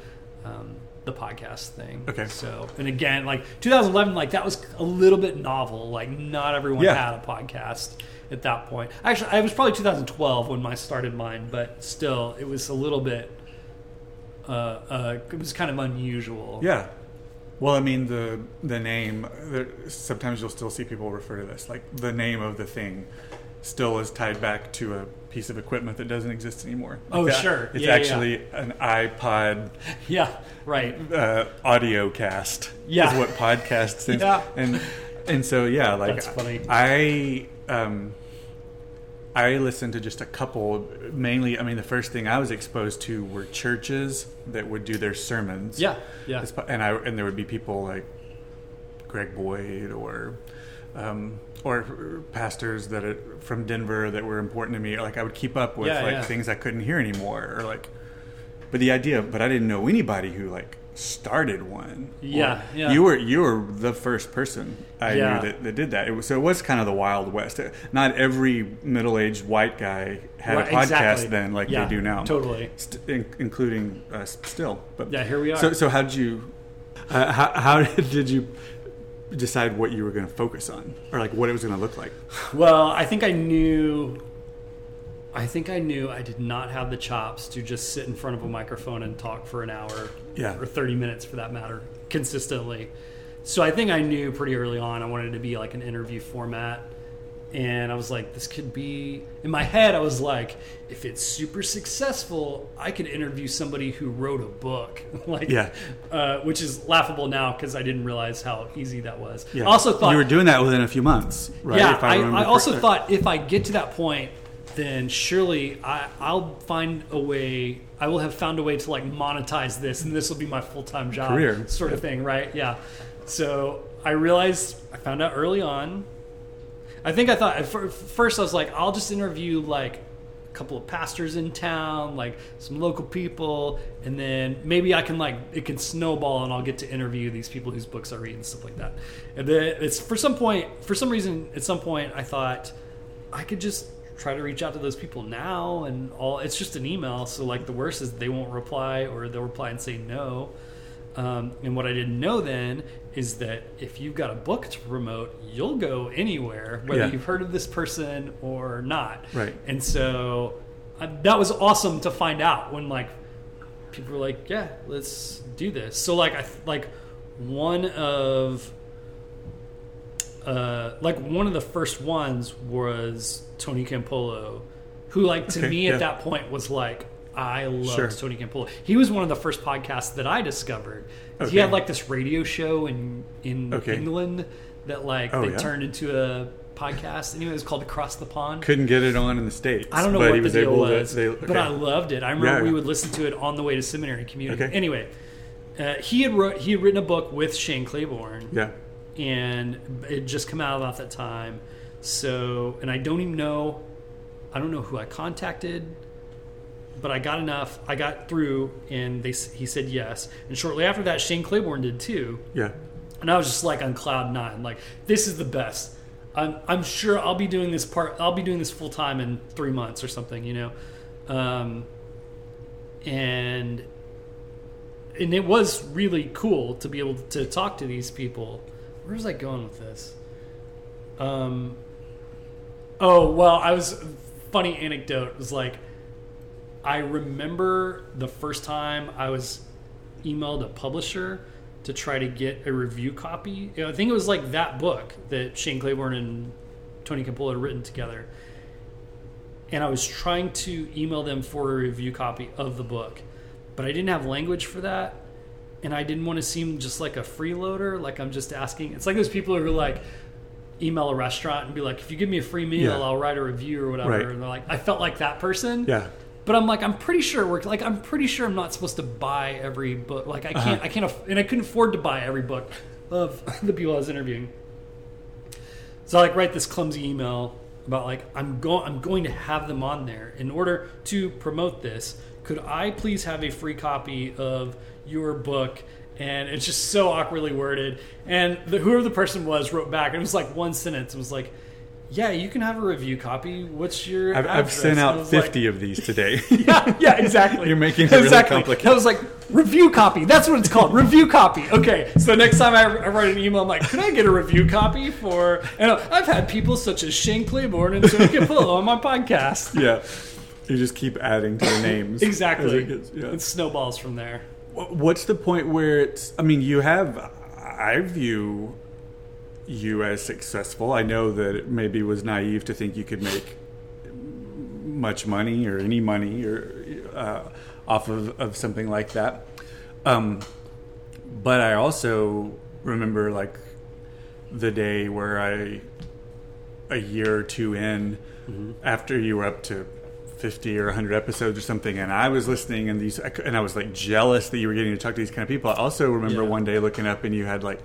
um, the podcast thing. Okay. So, and again, like 2011, like that was a little bit novel. Like not everyone Yeah. had a podcast at that point. Actually, it was probably 2012 when I started mine, but still, it was a little bit. Uh, uh, it was kind of unusual. Yeah. Well, I mean the the name. There, sometimes you'll still see people refer to this like the name of the thing still is tied back to a piece of equipment that doesn't exist anymore. Like Oh, that- sure. It's Yeah, yeah, actually an iPod Yeah. Right. uh, audio cast. Yeah. is what podcasts is. Yeah. and and so yeah, like That's funny. I um, I listened to just a couple. Mainly, I mean, the first thing I was exposed to were churches that would do their sermons. Yeah. Yeah. And I and there would be people like Greg Boyd or um, or pastors that are from Denver that were important to me. Like I would keep up with Yeah, like yeah. things I couldn't hear anymore, or like. But the idea, but I didn't know anybody who like started one. Yeah, Or- yeah. You were you were the first person I Yeah. knew that, that did that. It was, so it was kind of the Wild West. Not every middle aged white guy had Right, a podcast exactly. then, like Yeah, they do now. totally. St- in, including us still. But Yeah, here we are. So, so how did you? Uh, how, how did you decide what you were going to focus on, or like what it was going to look like? Well, I think I knew. I think I knew I did not have the chops to just sit in front of a microphone and talk for an hour, Yeah. or thirty minutes for that matter, consistently. So I think I knew pretty early on I wanted it to be like an interview format, and I was like, this could be. In my head, I was like, if it's super successful, I could interview somebody who wrote a book, like, Yeah. uh, which is laughable now because I didn't realize how easy that was. Yeah. I also thought you were doing that within a few months, right? yeah, I, remember I also correctly. thought if I get to that point, then surely I, I'll find a way. I will have found a way to like monetize this, and this will be my full time job, Career. sort of thing, right? Yeah. So I realized I found out early on. I think I thought first I was like, I'll just interview like a couple of pastors in town, like some local people, and then maybe I can like it can snowball and I'll get to interview these people whose books I read and stuff like that. And then it's for some point, for some reason, at some point, I thought I could just try to reach out to those people now and all. It's just an email, so like the worst is they won't reply or they'll reply and say no. Um, and what I didn't know then is that if you've got a book to promote, you'll go anywhere, whether Yeah. you've heard of this person or not. Right. And so uh, that was awesome to find out when like people were like, "Yeah, let's do this." So like I like one of uh, like one of the first ones was Tony Campolo, who like to Okay, me yeah. at that point was like I loved Sure. Tony Campolo. He was one of the first podcasts that I discovered. He had like this radio show in in Okay. England that like Oh, they yeah? turned into a podcast. Anyway, it was called Across the Pond. couldn't get it on in the states. I don't know what the was deal able to- was, they- but. I loved it. I remember Yeah. we would listen to it on the way to seminary community. Okay. Anyway, uh, he had wrote, he had written a book with Shane Claiborne, yeah. and it just come out about that time. So, and I don't even know, I don't know who I contacted, but I got enough. I got through, and they he said yes. And shortly after that, Shane Claiborne did too. Yeah. And I was just like on cloud nine, like this is the best. I'm I'm sure I'll be doing this part. I'll be doing this full time in three months or something, you know. Um, and and it was really cool to be able to talk to these people. Where was I going with this? Um. Oh well, I was funny anecdote was like I remember the first time I was emailed a publisher to try to get a review copy. I think it was like that book that Shane Claiborne and Tony Campolo had written together. And I was trying to email them for a review copy of the book, but I didn't have language for that. And I didn't want to seem just like a freeloader, like I'm just asking. It's like those people who are like, email a restaurant and be like, if you give me a free meal, Yeah. I'll write a review or whatever. Right. And they're like, I felt like that person. Yeah. But I'm like, I'm pretty sure it works. Like, I'm pretty sure I'm not supposed to buy every book. Like, I can't, Uh-huh. I can't, aff- and I couldn't afford to buy every book of the people I was interviewing. So I like write this clumsy email about like I'm going, I'm going to have them on there in order to promote this. Could I please have a free copy of your book? And it's just so awkwardly worded. And the, whoever the person was wrote back, and it was like one sentence. It was like, "Yeah, you can have a review copy. What's your?" I've, I've sent out was like, 50 of these today. yeah, yeah, exactly. You're making it really complicated. I was like, review copy. That's what it's called. review copy. Okay. So next time I, I write an email, I'm like, can I get a review copy for? And I've had people such as Shane Claiborne and Tony Campolo on my podcast. yeah. You just keep adding to the names. Exactly. it gets- yeah. It snowballs from there. What's the point where it's? I mean, you have. I view you as successful. I know that it maybe was naive to think you could make much money or any money or uh, off of, of something like that. Um, but I also remember like the day where I, a year or two in, after you were up to 50 or 100 episodes or something and i was listening and these and i was like jealous that you were getting to talk to these kind of people i also remember Yeah. one day looking up and you had like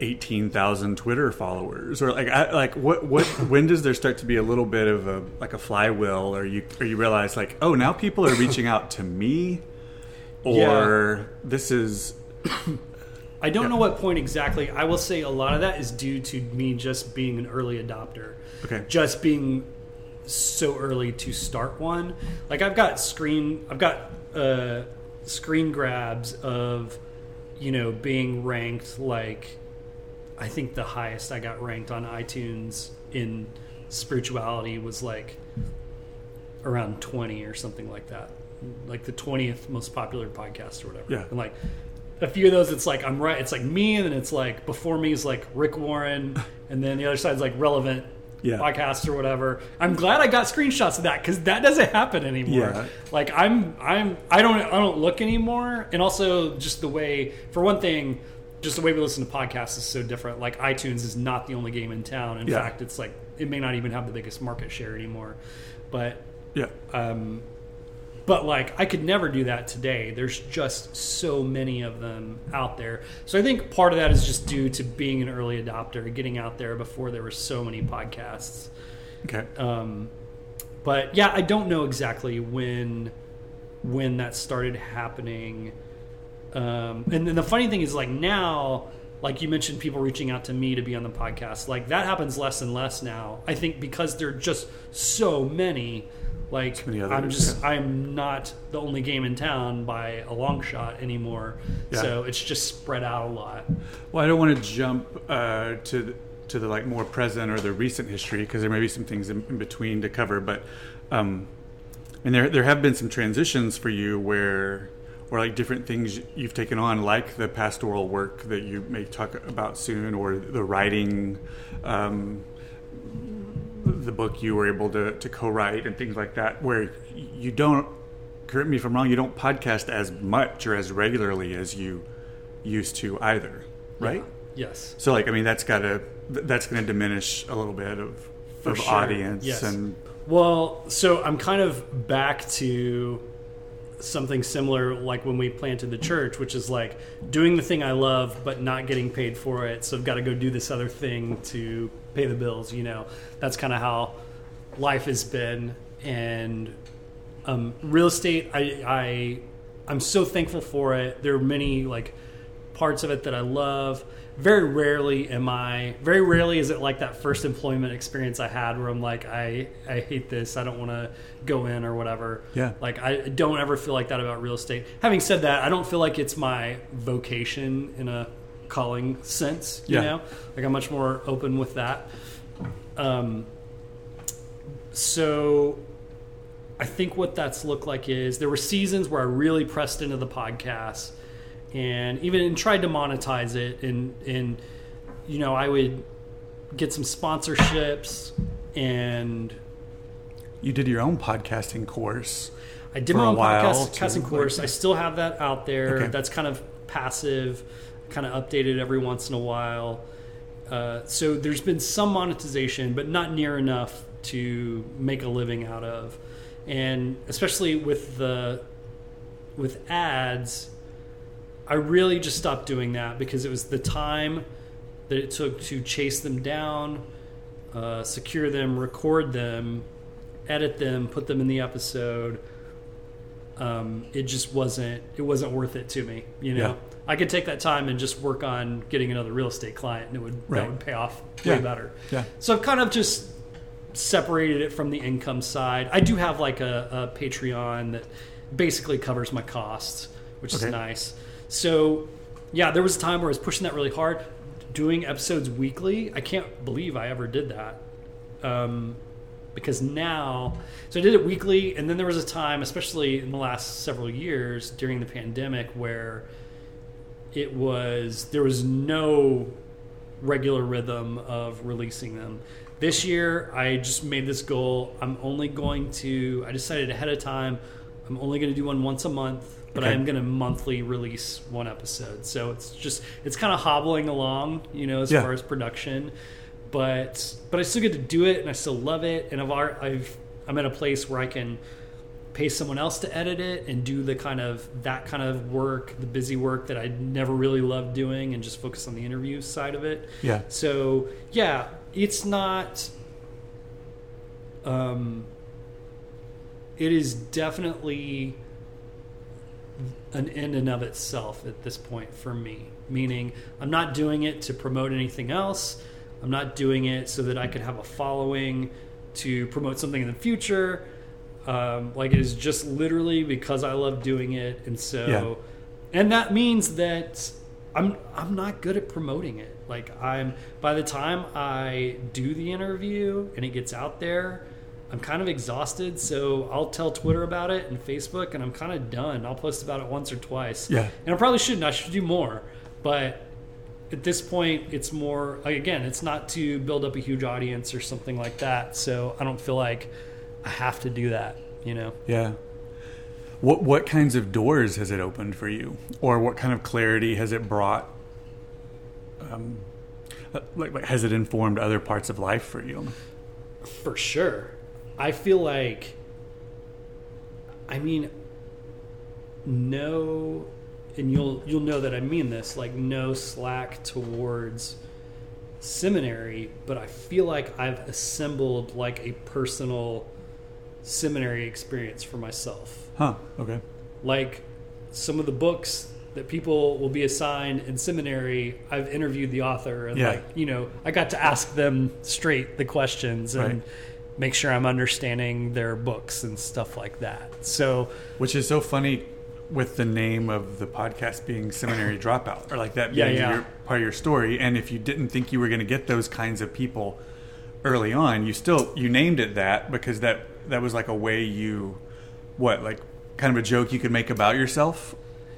18,000 twitter followers or like I, like what what when does there start to be a little bit of a like a flywheel or you or you realize like oh now people are reaching out to me or this is I don't Yeah. know what point exactly. I will say a lot of that is due to me just being an early adopter. Okay. Just being so early to start one. Like I've got screen I've got uh screen grabs of you know being ranked like I think the highest I got ranked on iTunes in spirituality was like around 20 or something like that. Like the 20th most popular podcast or whatever. Yeah. And like a few of those it's like I'm right it's like me and then it's like before me is like Rick Warren and then the other side's like relevant Yeah. podcast or whatever. I'm glad I got screenshots of that cuz that doesn't happen anymore. Yeah. Like I'm I'm I don't I don't look anymore and also just the way for one thing just the way we listen to podcasts is so different. Like iTunes is not the only game in town. In Yeah. fact, it's like it may not even have the biggest market share anymore. But yeah um, but like I could never do that today. There's just so many of them out there. So I think part of that is just due to being an early adopter, getting out there before there were so many podcasts. okay Um, but yeah, I don't know exactly when when that started happening. Um, and then the funny thing is, like now, like you mentioned, people reaching out to me to be on the podcast. Like that happens less and less now. I think because there are just so many. Like many I'm others, just I'm not the only game in town by a long shot anymore. Yeah. So it's just spread out a lot. Well, I don't want to jump uh, to the, to the like more present or the recent history because there may be some things in, in between to cover. But um, and there there have been some transitions for you where or like different things you've taken on, like the pastoral work that you may talk about soon, or the writing. Um, the book you were able to, to co-write and things like that where you don't correct me if i'm wrong you don't podcast as much or as regularly as you used to either right Yes. so like i mean that's got to, that's gonna diminish a little bit of, For of sure. audience Yes. and Well, so I'm kind of back to something similar like when we planted the church, which is like doing the thing I love but not getting paid for it. So I've got to go do this other thing to pay the bills, you know. That's kind of how life has been and Um, real estate, I, I I'm so thankful for it. There are many like parts of it that I love. Very rarely am I. Very rarely is it like that first employment experience I had where I'm like, I I hate this. I don't want to go in or whatever. Yeah. Like I don't ever feel like that about real estate. Having said that, I don't feel like it's my vocation in a calling sense. You Yeah. know, like I'm much more open with that. Um. So I think what that's looked like is there were seasons where I really pressed into the podcast and even tried to monetize it and and you know I would get some sponsorships and You did your own podcasting course. I did my a own while, podcast too, like- course. I still have that out there. Okay. That's kind of passive, kind of updated every once in a while. Uh, so there's been some monetization, but not near enough to make a living out of. And especially with the with ads, I really just stopped doing that because it was the time that it took to chase them down, uh, secure them, record them, edit them, put them in the episode. Um, it just wasn't it wasn't worth it to me. You know, Yeah. I could take that time and just work on getting another real estate client, and it would Right. that would pay off way Yeah. better. Yeah. So I've kind of just separated it from the income side. I do have like a, a Patreon that basically covers my costs, which Okay. is nice. So yeah, there was a time where I was pushing that really hard, doing episodes weekly. I can't believe I ever did that. Um, because now, so I did it weekly, and then there was a time, especially in the last several years during the pandemic, where it was there was no regular rhythm of releasing them. This year, I just made this goal. I'm only going to. I decided ahead of time. I'm only going to do one once a month, but I am going to monthly release one episode. So it's just it's kind of hobbling along, you know, as Yeah. far as production. But but I still get to do it, and I still love it. And I've I've I'm at a place where I can pay someone else to edit it and do the kind of that kind of work, the busy work that I never really loved doing, and just focus on the interview side of it. Yeah. So yeah, it's not. Um, it is definitely an in and of itself at this point for me. Meaning, I'm not doing it to promote anything else. I'm not doing it so that I could have a following to promote something in the future. Um, like it is just literally because I love doing it, and so, Yeah. and that means that I'm I'm not good at promoting it. Like I'm by the time I do the interview and it gets out there, I'm kind of exhausted. So I'll tell Twitter about it and Facebook, and I'm kind of done. I'll post about it once or twice. Yeah. and I probably shouldn't. I should do more, but at this point, it's more like again, it's not to build up a huge audience or something like that. So I don't feel like I have to do that. You know. Yeah. What what kinds of doors has it opened for you, or what kind of clarity has it brought? Um, like, like has it informed other parts of life for you? For sure. I feel like I mean no and you'll you'll know that I mean this, like no slack towards seminary, but I feel like I've assembled like a personal seminary experience for myself. Huh. Okay. Like some of the books that people will be assigned in seminary, I've interviewed the author and Yeah. like, you know, I got to ask them straight the questions and Right. Make sure I'm understanding their books and stuff like that. So, Which is so funny with the name of the podcast being Seminary Dropout, or like that Yeah, being yeah. Your, part of your story. And if you didn't think you were going to get those kinds of people early on, you still you named it that because that that was like a way you what like kind of a joke you could make about yourself,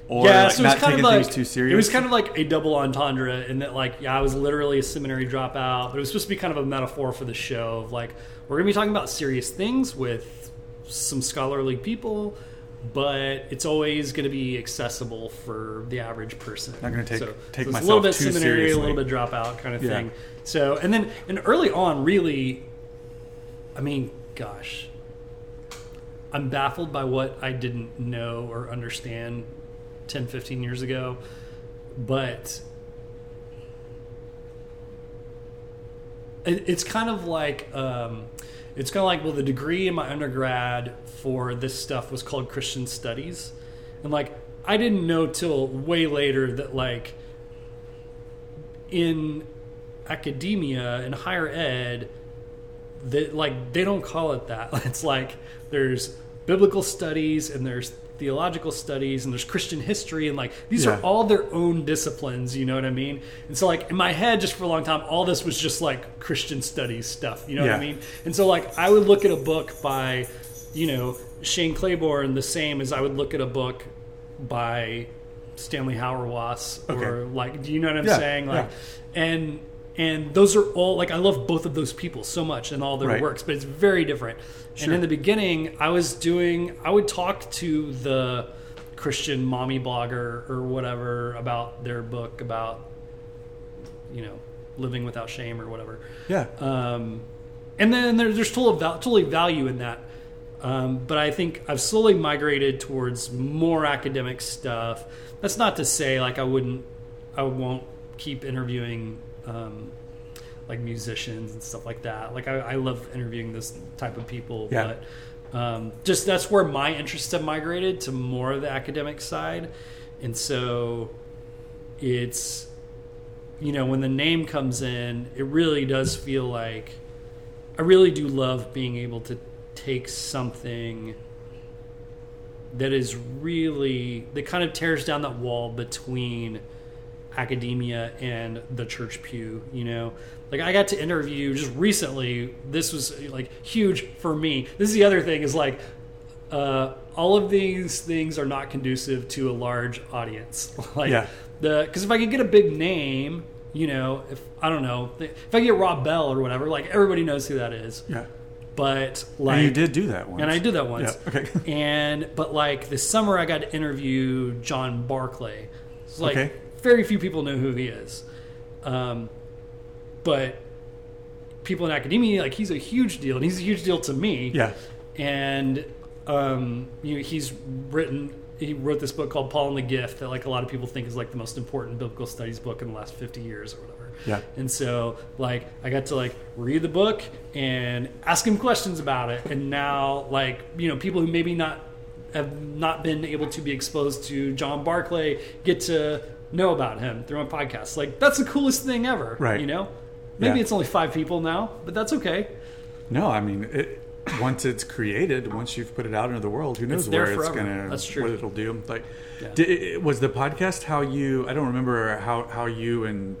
or yeah, like so it was kind of like too serious. it was kind of like a double entendre in that like yeah, I was literally a seminary dropout, but it was supposed to be kind of a metaphor for the show of like we're gonna be talking about serious things with some scholarly people, but it's always gonna be accessible for the average person. Not gonna take- so, take so myself a little bit too seminary, seriously. a little bit dropout kind of Yeah. thing. So and then and early on, really, I mean, gosh. I'm baffled by what I didn't know or understand 10, 15 years ago. But it's kind of like um, it's kind of like well, the degree in my undergrad for this stuff was called Christian Studies, and like I didn't know till way later that like in academia and higher ed that like they don't call it that it's like there's biblical studies and there's theological studies and there's christian history and like these Yeah. are all their own disciplines you know what i mean and so like in my head just for a long time all this was just like christian studies stuff you know what i mean and so like i would look at a book by you know shane claiborne the same as i would look at a book by stanley hauerwas or Okay. like do you know what i'm Yeah, saying like yeah. and and those are all like I love both of those people so much and all their Right. works, but it's very different. Sure. And in the beginning, I was doing I would talk to the Christian mommy blogger or whatever about their book about you know living without shame or whatever. Yeah. Um, and then there, there's total, totally value in that. Um, but I think I've slowly migrated towards more academic stuff. That's not to say like I wouldn't, I won't keep interviewing um, like musicians and stuff like that. Like I, I love interviewing this type of people, Yeah. but um, just that's where my interests have migrated to more of the academic side, and so it's you know when the name comes in, it really does feel like I really do love being able to take something that is really that kind of tears down that wall between academia and the church pew you know like i got to interview just recently this was like huge for me this is the other thing is like uh, all of these things are not conducive to a large audience like Yeah. the because if i could get a big name you know if i don't know if i get rob bell or whatever like everybody knows who that is Yeah. but like and you did do that once. and I did that once. Yeah. Okay. And but like this summer, I got to interview John Barclay. It's like Okay. Very few people know who he is, um, but people in academia like he's a huge deal, and he's a huge deal to me. Yeah. And um, you know, he's written. He wrote this book called Paul and the Gift that like a lot of people think is like the most important biblical studies book in the last fifty years or whatever. Yeah. And so, like, I got to like read the book and ask him questions about it. And now, like, you know, people who maybe not have not been able to be exposed to John Barclay get to know about him through my podcast. Like, that's the coolest thing ever. Right. You know, maybe Yeah. it's only five people now, but that's okay. No, I mean, it, once it's created, once you've put it out into the world, who knows It's where it's gonna, That's true. what it'll do. Like, Yeah. did, was the podcast how you? I don't remember how how you and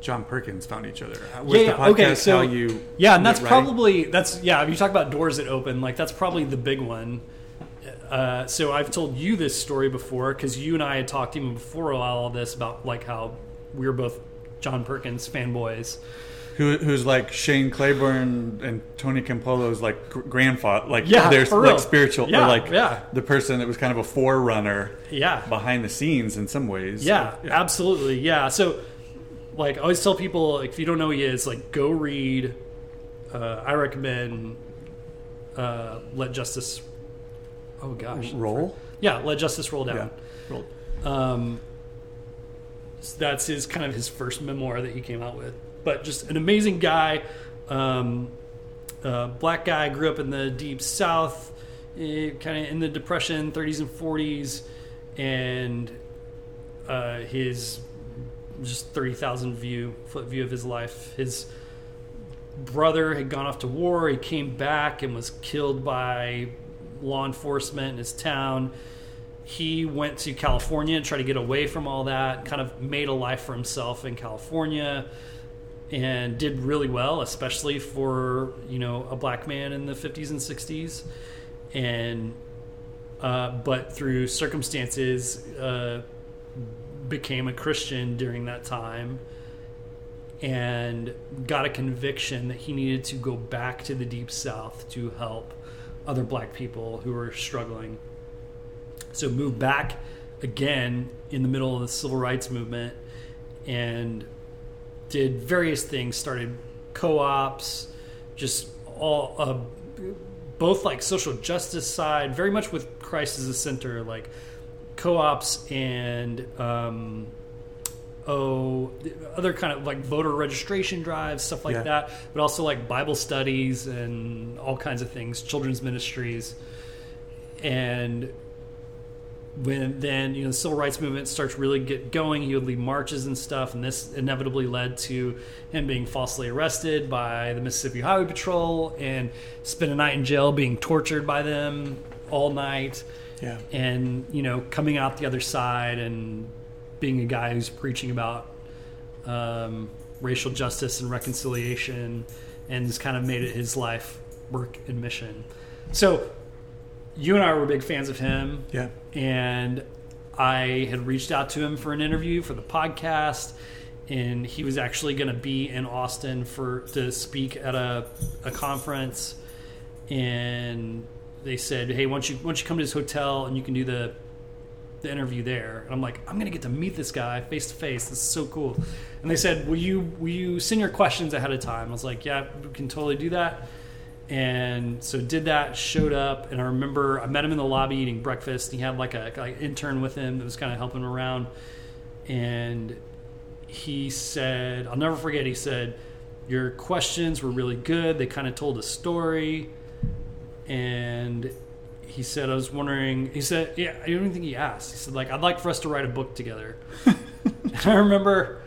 John Perkins found each other. Was Yeah, the yeah, podcast okay, so- how you? Yeah, and that's probably that's yeah. If you talk about doors that open, like that's probably the big one. Uh, so I've told you this story before because you and I had talked even before all this about like how we were both John Perkins fanboys. Who, who's like Shane Claiborne and Tony Campolo's like gr- grandfather, like Yeah, for like real. spiritual, Yeah, or like yeah. the person that was kind of a forerunner Yeah, behind the scenes in some ways. yeah, absolutely, yeah. So like I always tell people, like, if you don't know who he is, like go read. Uh, I recommend uh, "Let Justice." Oh gosh, Roll. Yeah, "Let Justice Roll Down." Yeah. Roll. Um, so that's his kind of his first memoir that he came out with. But just an amazing guy, um, uh, black guy, grew up in the deep South, eh, kind of in the Depression, 30s and 40s, and uh, his just 30,000 view foot view of his life. His brother had gone off to war. He came back and was killed by law enforcement in his town he went to California and tried to get away from all that, kind of made a life for himself in California and did really well, especially for, you know, a black man in the 50s and 60s. And uh, but through circumstances uh, became a Christian during that time and got a conviction that he needed to go back to the deep south to help other black people who were struggling. So moved back again in the middle of the civil rights movement and did various things started co-ops just all uh, both like social justice side very much with christ as a center like co-ops and um, oh, other kind of like voter registration drives, stuff like Yeah. that, but also like Bible studies and all kinds of things, children's ministries. And when then you know the civil rights movement starts really get going he would lead marches and stuff and this inevitably led to him being falsely arrested by the mississippi highway patrol and spend a night in jail being tortured by them all night Yeah. and you know coming out the other side and being a guy who's preaching about um, racial justice and reconciliation and has kind of made it his life work and mission. So you and i were big fans of him. Yeah. and I had reached out to him for an interview for the podcast, and he was actually going to be in Austin for to speak at a, a conference, and they said, "Hey, why don't you don't you come to this hotel and you can do the the interview there?" And I'm like, "I'm to get to meet this guy face to face. This is so cool." And they said, "Will you will you send your questions ahead of time?" I was like, "Yeah, we can totally do that." and so did that showed up and i remember i met him in the lobby eating breakfast he had like a like intern with him that was kind of helping him around and he said i'll never forget he said your questions were really good they kind of told a story and he said i was wondering he said yeah i don't even think he asked he said like i'd like for us to write a book together and i remember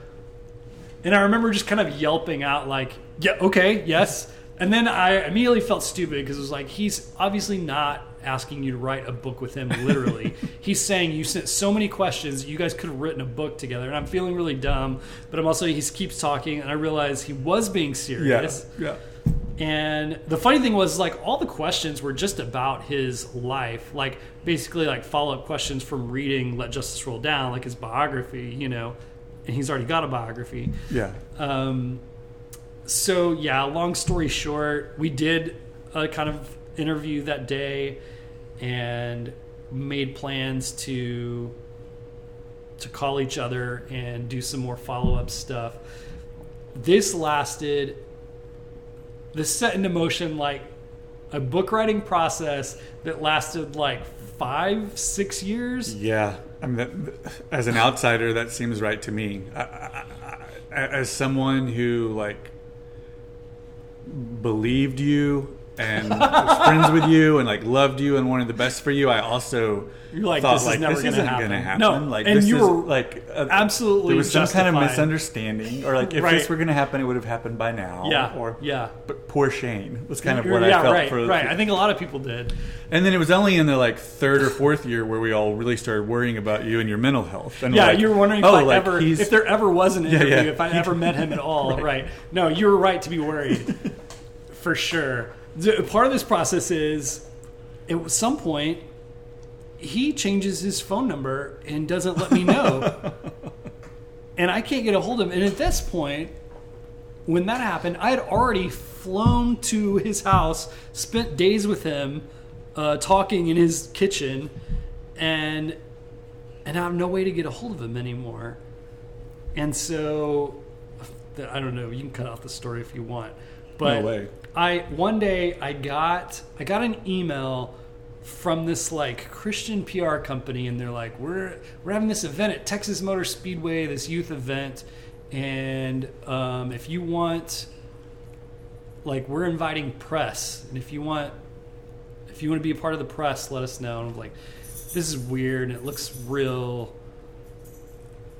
and I remember just kind of yelping out, like, yeah, okay, yes. And then I immediately felt stupid because it was like, he's obviously not asking you to write a book with him, literally. he's saying, You sent so many questions, you guys could have written a book together. And I'm feeling really dumb, but I'm also, he keeps talking, and I realized he was being serious. Yeah. And the funny thing was, like, all the questions were just about his life. Like, basically, like, follow up questions from reading Let Justice Roll Down, like his biography, you know. And he's already got a biography. Yeah. Um, so yeah, long story short, we did a kind of interview that day and made plans to to call each other and do some more follow up stuff. This lasted. This set into motion like a book writing process that lasted like five, six years. Yeah, I mean, that, as an outsider, that seems right to me. I, I, I, as someone who like believed you and was friends with you and like loved you and wanted the best for you, I also You're like, thought this is like never this gonna isn't happen. going to happen. No, like and this you is were like a, absolutely there was some kind of justified. misunderstanding, or like if Right. this were going to happen, it would have happened by now. Yeah, or yeah. But poor Shane was kind of what yeah, I felt right, for right. I think a lot of people did. And then it was only in the like third or fourth year where we all really started worrying about you and your mental health. And Yeah, like, you were wondering oh, if I like ever, he's- if there ever was an interview, yeah. if I ever met him at all. right. No, you were right to be worried, for sure. The- Part of this process is, at some point, he changes his phone number and doesn't let me know, and I can't get a hold of him. And at this point, when that happened, I had already flown to his house, spent days with him, uh, talking in his kitchen, and and I have no way to get a hold of him anymore. And so, I don't know. You can cut off the story if you want, but No way. I one day I got I got an email from this like Christian PR company, and they're like, "We're we're having this event at Texas Motor Speedway, this youth event, and um, if you want, like, we're inviting press, and if you want, if you want to be a part of the press, let us know." And I'm like, "This is weird, and it looks real.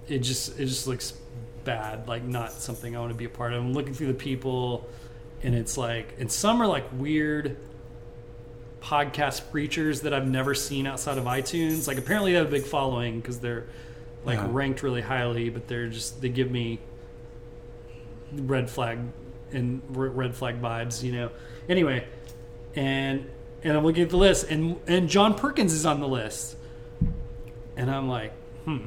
It just it just looks bad, like not something I want to be a part of." I'm looking through the people and it's like and some are like weird podcast preachers that I've never seen outside of iTunes. Like apparently they have a big following because they're like Yeah. ranked really highly, but they're just they give me red flag and red flag vibes, you know. Anyway, and and I'm looking at the list, and and John Perkins is on the list, and I'm like, hmm.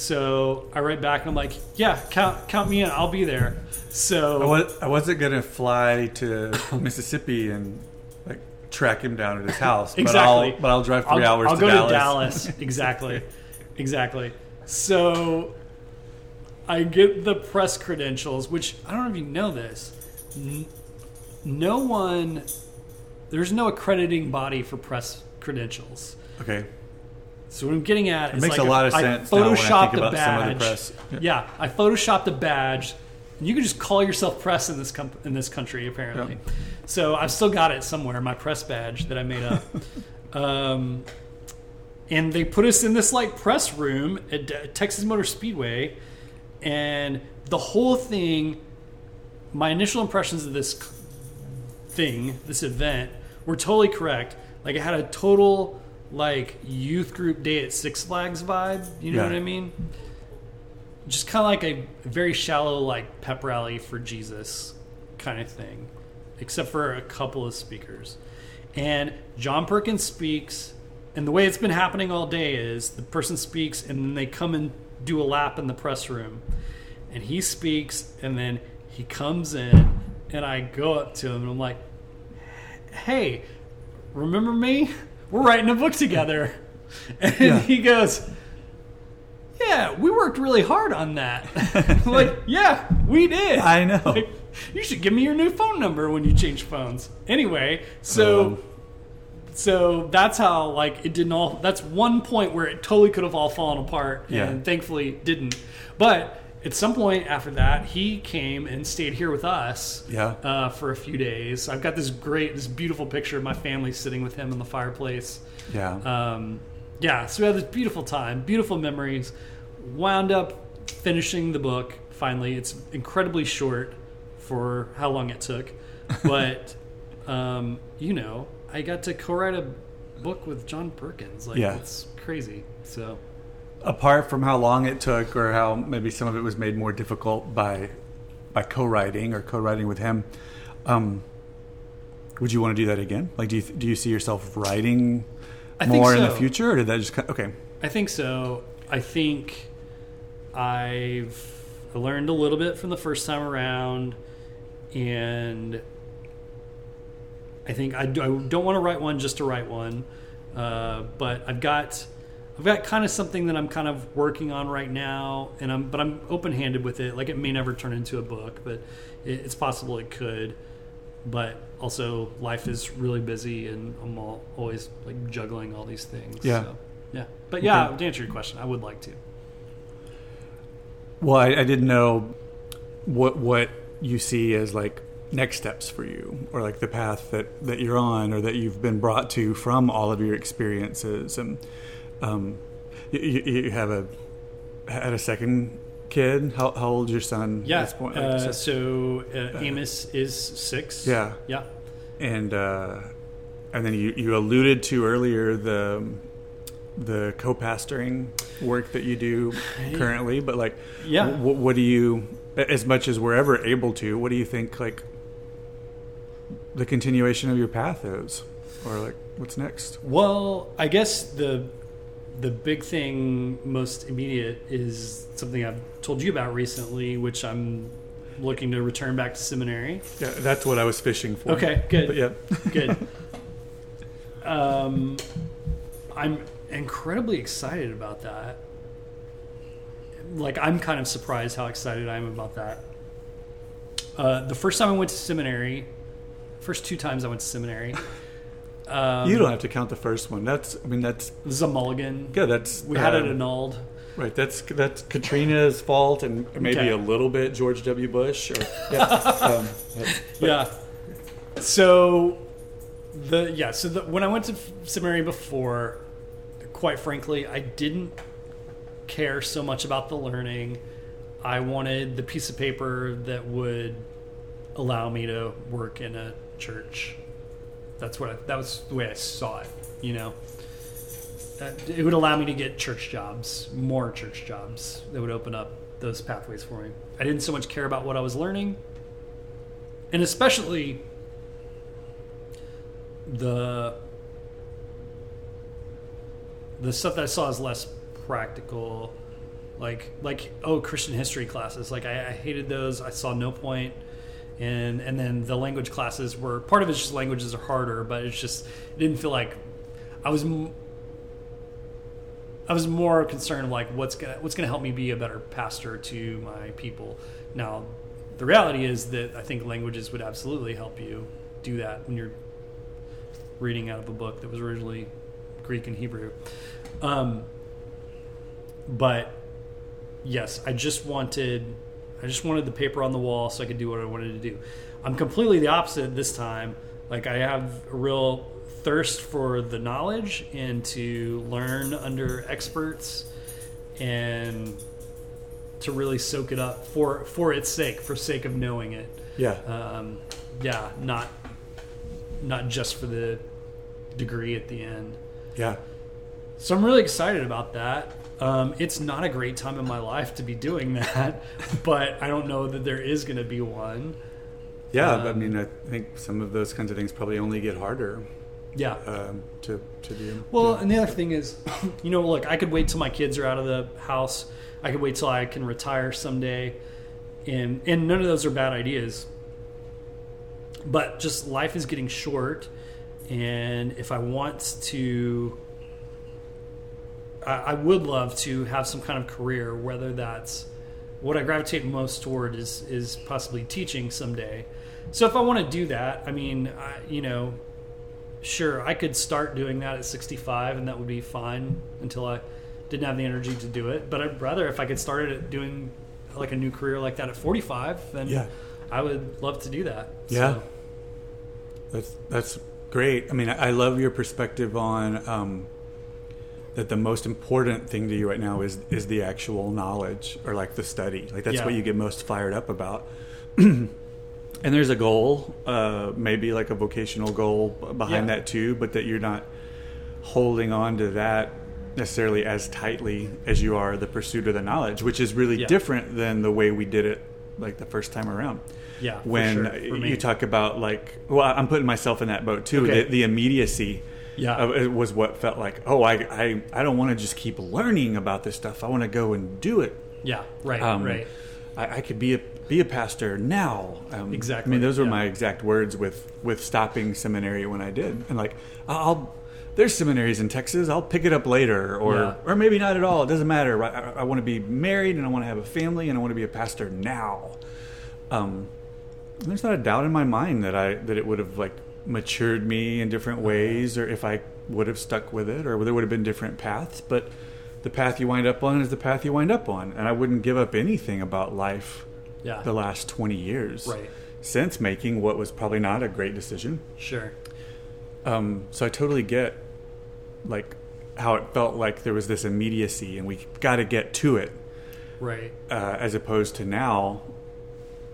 So I write back and I'm like, yeah, count count me in, I'll be there. So I, was, I wasn't gonna fly to Mississippi and like track him down at his house. But Exactly. I'll, but I'll drive 3 I'll, hours I'll to go Dallas. to Dallas. Exactly. exactly. So I get the press credentials, which I don't know if you know this. No one, there's no accrediting body for press credentials. Okay. So what I'm getting at is makes like a lot of I sense now when I think photoshopped a some the badge. Yeah. Yeah. I photoshopped a badge. You can just call yourself press in this com- in this country apparently. Yeah. So I've still got it somewhere, my press badge that I made up. um, and they put us in this like press room at D- Texas Motor Speedway, and the whole thing. My initial impressions of this thing, this event, were totally correct. Like it had a total like youth group day at Six Flags vibe. You know Yeah. what I mean? Just kind of like a very shallow like pep rally for Jesus kind of thing, except for a couple of speakers. And John Perkins speaks, and the way it's been happening all day is the person speaks, and then they come and do a lap in the press room, and he speaks, and then he comes in, and I go up to him, and I'm like, "Hey, remember me? We're writing a book together." And Yeah. he goes, "Yeah, we worked really hard on that." Like, "Yeah, we did." I know. Like, you should give me your new phone number when you change phones. Anyway, so Um, so that's how like it didn't all. That's one point where it totally could have all fallen apart, Yeah. and thankfully didn't. But at some point after that, he came and stayed here with us. Yeah. Uh, for a few days. I've got this great, this beautiful picture of my family sitting with him in the fireplace. yeah. Um, yeah, so we had this beautiful time, beautiful memories. Wound up finishing the book finally. It's incredibly short for how long it took, but um, you know, I got to co-write a book with John Perkins. Like, Yeah. it's crazy. So Apart from how long it took, or how maybe some of it was made more difficult by by co-writing or co-writing with him, um, would you want to do that again? Like, do you do you see yourself writing I more in the so. future, or did that just okay? I think so. I think I've learned a little bit from the first time around, and I think I, I don't want to write one just to write one, uh, but I've got I've got kind of something that I'm kind of working on right now, and I'm but I'm open handed with it. Like it may never turn into a book, but it, it's possible it could. But also, life is really busy, and I'm all, always like juggling all these things. Yeah. So, yeah. But yeah, Okay. to answer your question, I would like to. Well, I, I didn't know what what you see as like next steps for you, or like the path that that you're on, or that you've been brought to from all of your experiences. And um, you, you have a had a second kid. How, how old is your son Yeah. at this point? Like, uh, so- uh, Amos is six. Yeah. Yeah. and uh, and then you, you alluded to earlier the the co-pastoring work that you do currently, but like, Yeah. what, what do you, as much as we're ever able to, what do you think like the continuation of your path is, or like what's next? Well, I guess the the big thing, most immediate, is something I've told you about recently, which I'm looking to return back to seminary. Yeah, that's what I was fishing for. Okay, good. But yeah, Good. um, I'm incredibly excited about that. Like, I'm kind of surprised how excited I am about that. Uh, the first time I went to seminary, first two times I went to seminary, um, you don't have to count the first one. That's, I mean, that's This is a mulligan. yeah, that's We had it um, annulled. Right, that's that's Katrina's fault, and maybe Okay. a little bit George W. Bush. Or, yeah, um, but- yeah. So the yeah, so the, when I went to seminary before, quite frankly, I didn't care so much about the learning. I wanted the piece of paper that would allow me to work in a church. That's what I, that was the way I saw it. You know, Uh, it would allow me to get church jobs, more church jobs that would open up those pathways for me. I didn't so much care about what I was learning, and especially the the stuff that I saw as less practical, like like oh Christian history classes. Like I, I hated those. I saw no point. And and then the language classes were part of it's just languages are harder, but it's just it didn't feel like I was. I was more concerned like what's gonna what's gonna help me be a better pastor to my people. Now, the reality is that I think languages would absolutely help you do that when you're reading out of a book that was originally Greek and Hebrew. Um, but yes, I just wanted, I just wanted the paper on the wall so I could do what I wanted to do. I'm completely the opposite this time. Like I have a real thirst for the knowledge and to learn under experts and to really soak it up for for its sake, for sake of knowing it. Yeah. Um, yeah, not not just for the degree at the end. yeah. So I'm really excited about that. Um, it's not a great time in my life to be doing that, but I don't know that there is going to be one. Yeah. but I Um, mean, I think some of those kinds of things probably only get harder Yeah. um, to to do. Well, Yeah. and the other thing is, you know, look, I could wait till my kids are out of the house. I could wait till I can retire someday, and and none of those are bad ideas. But just life is getting short, and if I want to, I, I would love to have some kind of career, whether that's what I gravitate most toward is is possibly teaching someday. So if I want to do that, I mean, I, you know, sure, I could start doing that at 65 and that would be fine until I didn't have the energy to do it. But I'd rather if I could start it doing like a new career like that at 45, then Yeah. I would love to do that. Yeah. So, That's that's great. I mean, I I love your perspective on um, that. The most important thing to you right now is is the actual knowledge or like the study. Like that's Yeah. what you get most fired up about. and there's a goal, uh, maybe like a vocational goal behind Yeah. that too, but that you're not holding on to that necessarily as tightly as you are the pursuit of the knowledge, which is really Yeah. different than the way we did it like the first time around yeah. for when sure, for you talk about like well i'm putting myself in that boat too Okay. the, the immediacy Yeah. of it was what felt like oh i i, I don't want to just keep learning about this stuff i want to go and do it yeah, right, um, right. I, I could be a be a pastor now um, Exactly, i mean those were yeah. my exact words with with stopping seminary when i did and like i'll there's seminaries in Texas. I'll pick it up later, or Yeah. or maybe not at all. It doesn't matter. I, I, I want to be married, and I want to have a family, and I want to be a pastor now. Um, there's not a doubt in my mind that I that it would have like matured me in different ways, or if I would have stuck with it, or there would have been different paths. But the path you wind up on is the path you wind up on, and I wouldn't give up anything about life Yeah, the last 20 years right. since making what was probably not a great decision. Sure. Um, so I totally get like how it felt like there was this immediacy, and we got to get to it Right. uh, as opposed to now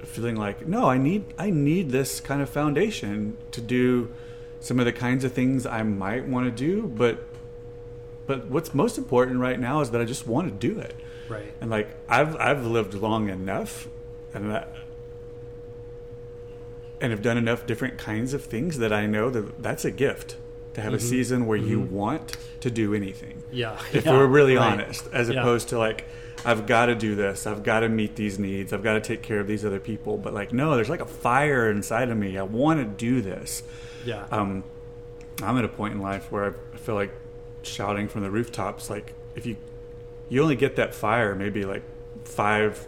feeling like no i need i need this kind of foundation to do some of the kinds of things i might want to do but but what's most important right now is that i just want to do it Right. and like i've i've lived long enough and that and have done enough different kinds of things that i know that that's a gift to have a mm-hmm. season where you mm-hmm. want to do anything Yeah. if yeah, we're really right. honest, as Yeah. opposed to like, I've got to do this, I've got to meet these needs, I've got to take care of these other people. But like, no, there's like a fire inside of me. I want to do this. Yeah. Um, I'm at a point in life where I feel like shouting from the rooftops. Like, if you you only get that fire maybe like five,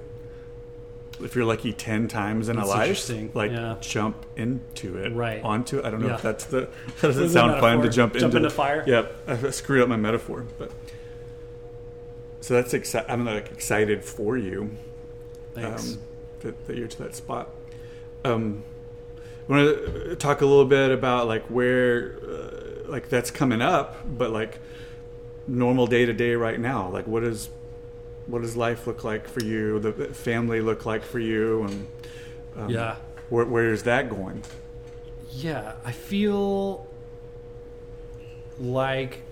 if you're lucky, ten times in That's a life. Like, Yeah. jump into it, Right. Onto it. I don't know Yeah. if that's the. That doesn't it sound fun to jump, Jump into into fire? Yep, I screwed up my metaphor, but so that's exci- I'm like excited for you Thanks. um, that, that you're to that spot. Um, I want to talk a little bit about like where, uh, like that's coming up, but like normal day to day right now. Like what is, what does life look like for you? The family look like for you, and um, yeah. where, where is that going? Yeah, I feel like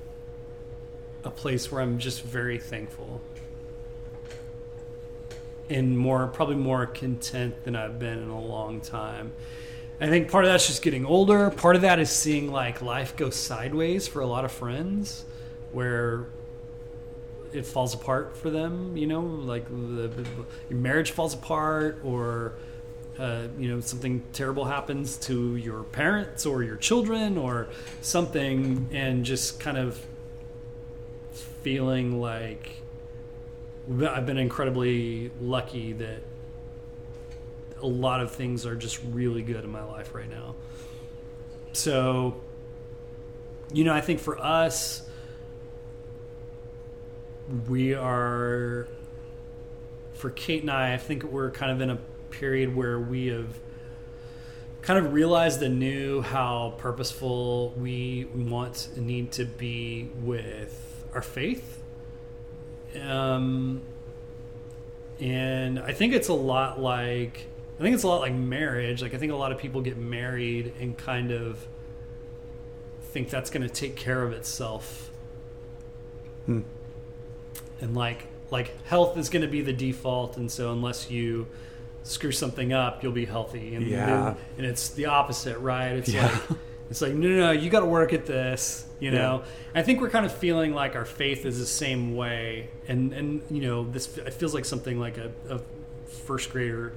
a place where I'm just very thankful and more, probably more content than I've been in a long time. I think part of that's just getting older. Part of that is seeing like life go sideways for a lot of friends, where it falls apart for them. You know, like the, your marriage falls apart, or uh, you know something terrible happens to your parents or your children or something, and just kind of feeling like I've been incredibly lucky that a lot of things are just really good in my life right now. So, you know, I think for us, we are for Kate and I. I think we're kind of in a period where we have kind of realized anew how purposeful we want and need to be with our faith. Um, and I think it's a lot like I think it's a lot like marriage. Like I think a lot of people get married and kind of think that's going to take care of itself. Hmm. And like like health is going to be the default and so unless you screw something up, you'll be healthy. And Yeah. and it's the opposite, right? It's Yeah. like it's like no, no, no, you got to work at this, you Yeah. know. I think we're kind of feeling like our faith is the same way, and and you know this it feels like something like a, a first grader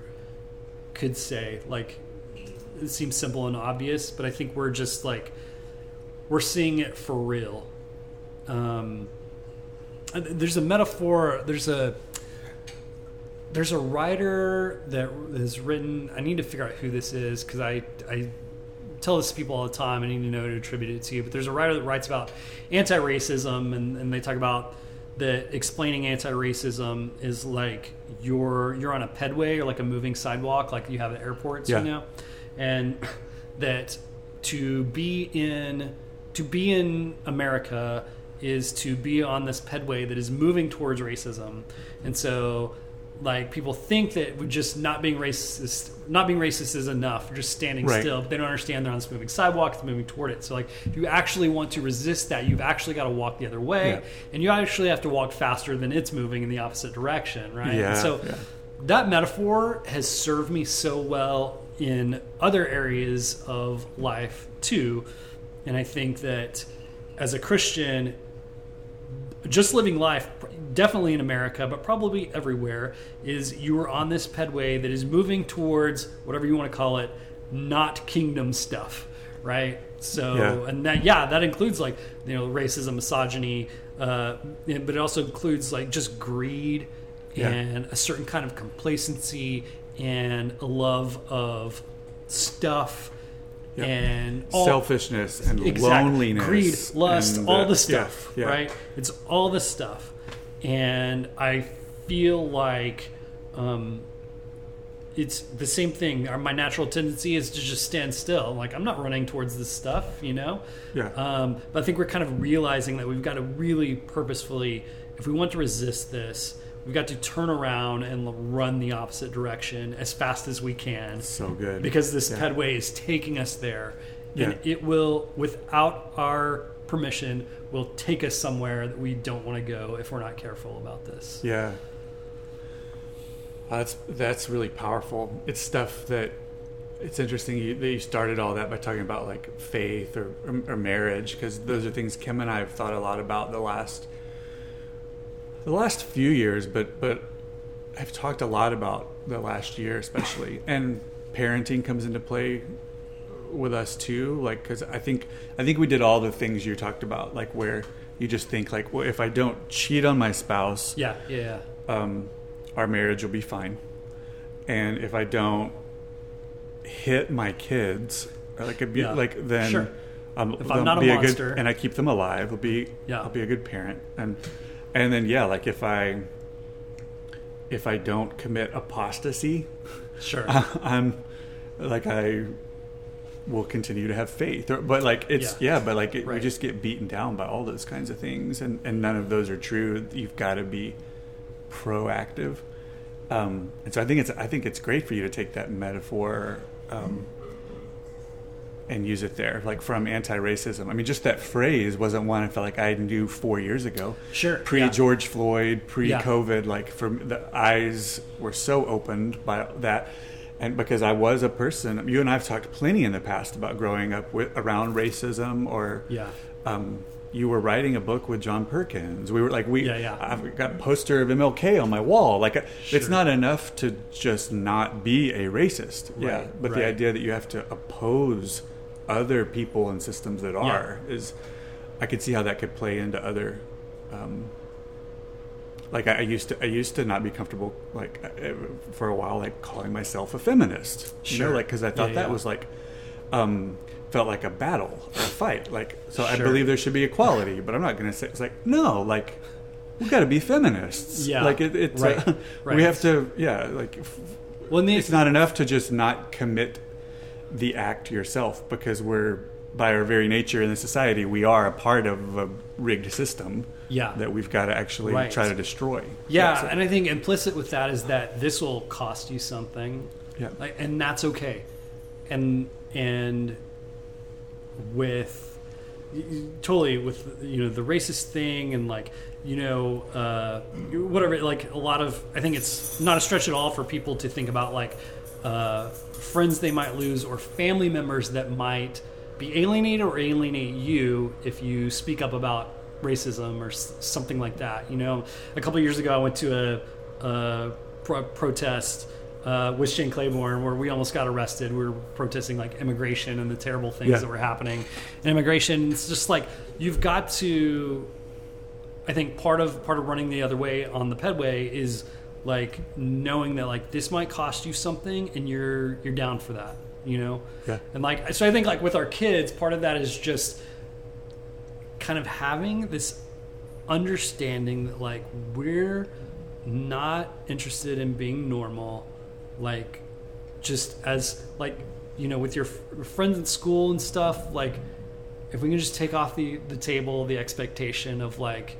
could say. Like it seems simple and obvious, but I think we're just like we're seeing it for real. Um, there's a metaphor. There's a there's a writer that has written. I need to figure out who this is because I I tell this to people all the time. I need to know to attribute it to you. But there's a writer that writes about anti-racism, and, and they talk about that explaining anti-racism is like you're you're on a pedway or like a moving sidewalk, like you have at airports, Yeah. you know, and that to be in to be in America is to be on this pedway that is moving towards racism, and so like people think that just not being racist not being racist is enough just standing Right. still but they don't understand they're on this moving sidewalk it's moving toward it so like if you actually want to resist that you've actually got to walk the other way Yeah. and you actually have to walk faster than it's moving in the opposite direction right Yeah, And so yeah. that metaphor has served me so well in other areas of life too and i think that as a christian just living life definitely in america but probably everywhere is you are on this pedway that is moving towards whatever you want to call it not kingdom stuff right so Yeah. and that yeah that includes like you know racism misogyny uh, but it also includes like just greed Yeah. and a certain kind of complacency and a love of stuff Yeah. and all, Selfishness and Exactly. loneliness, greed, lust, all uh, the stuff, yeah, yeah. right? It's all the stuff, and I feel like um, it's the same thing. My natural tendency is to just stand still. Like I'm not running towards this stuff, you know. Yeah. Um, but I think we're kind of realizing that we've got to really purposefully, if we want to resist this, we've got to turn around and run the opposite direction as fast as we can So good because this Yeah. pedway is taking us there and Yeah. it will without our permission will take us somewhere that we don't want to go if we're not careful about this Yeah. Uh, That's that's really powerful. It's stuff that it's interesting you, that you started all that by talking about like faith or or, or marriage because those are things Kim and I have thought a lot about the last the last few years, but but I've talked a lot about the last year especially, and parenting comes into play with us too like because i think i think we did all the things you talked about like where you just think like well if i don't cheat on my spouse yeah yeah um, our marriage will be fine. And if I don't hit my kids, like, it'd be, Yeah. like then Sure. um, If I'm not a monster. good, and I keep them alive, I'll be Yeah. I'll be a good parent. And and then yeah, like if I if I don't commit apostasy, sure I'm like I will continue to have faith. Or, but like it's Yeah. yeah, but like it, we just get beaten down by all those kinds of things, and and none of those are true. You've got to be proactive. Um, and so I think it's I think it's great for you to take that metaphor um, and use it there, like from anti-racism. I mean, just that phrase wasn't one I felt like I knew four years ago sure pre yeah. George Floyd, pre COVID, like from the eyes were so opened by that. And because I was a person, you and I've talked plenty in the past about growing up with around racism, or yeah um, you were writing a book with John Perkins. We were like, we, Yeah, yeah. I've got a poster of MLK on my wall. Like, it's not enough to just not be a racist. yeah, Right, but the idea that you have to oppose other people and systems that are is, I could see how that could play into other. Um, like I, I used to, I used to not be comfortable, like uh, for a while, like calling myself a feminist. You know, like because I thought Yeah, that yeah. was like, um, felt like a battle or a fight. Like, so I believe there should be equality, but I'm not going to say it's like no, like we got to be feminists. Yeah. like it, it's Right. uh, Right. we have to. Yeah, like Well, it's not enough to just not commit the act yourself because we're by our very nature in the society we are a part of a rigged system yeah, that we've got to actually Right. try to destroy. yeah, and I think implicit with that is that this will cost you something, yeah. like, and that's okay, and and with totally with you know the racist thing and like you know uh, whatever like a lot of I think it's not a stretch at all for people to think about like uh, friends they might lose or family members that might be alienated or alienate you if you speak up about racism or something like that. You know, a couple years ago I went to a, a pro- protest uh, with Shane Claiborne where we almost got arrested. We were protesting like immigration and the terrible things Yeah. that were happening in immigration. It's just like you've got to. I think part of part of running the other way on the pedway is like knowing that like this might cost you something and you're you're down for that. You know. Yeah. And like, so I think like with our kids, part of that is just kind of having this understanding that like we're not interested in being normal, like just as like you know with your f- friends at school and stuff. Like if we can just take off the the table the expectation of like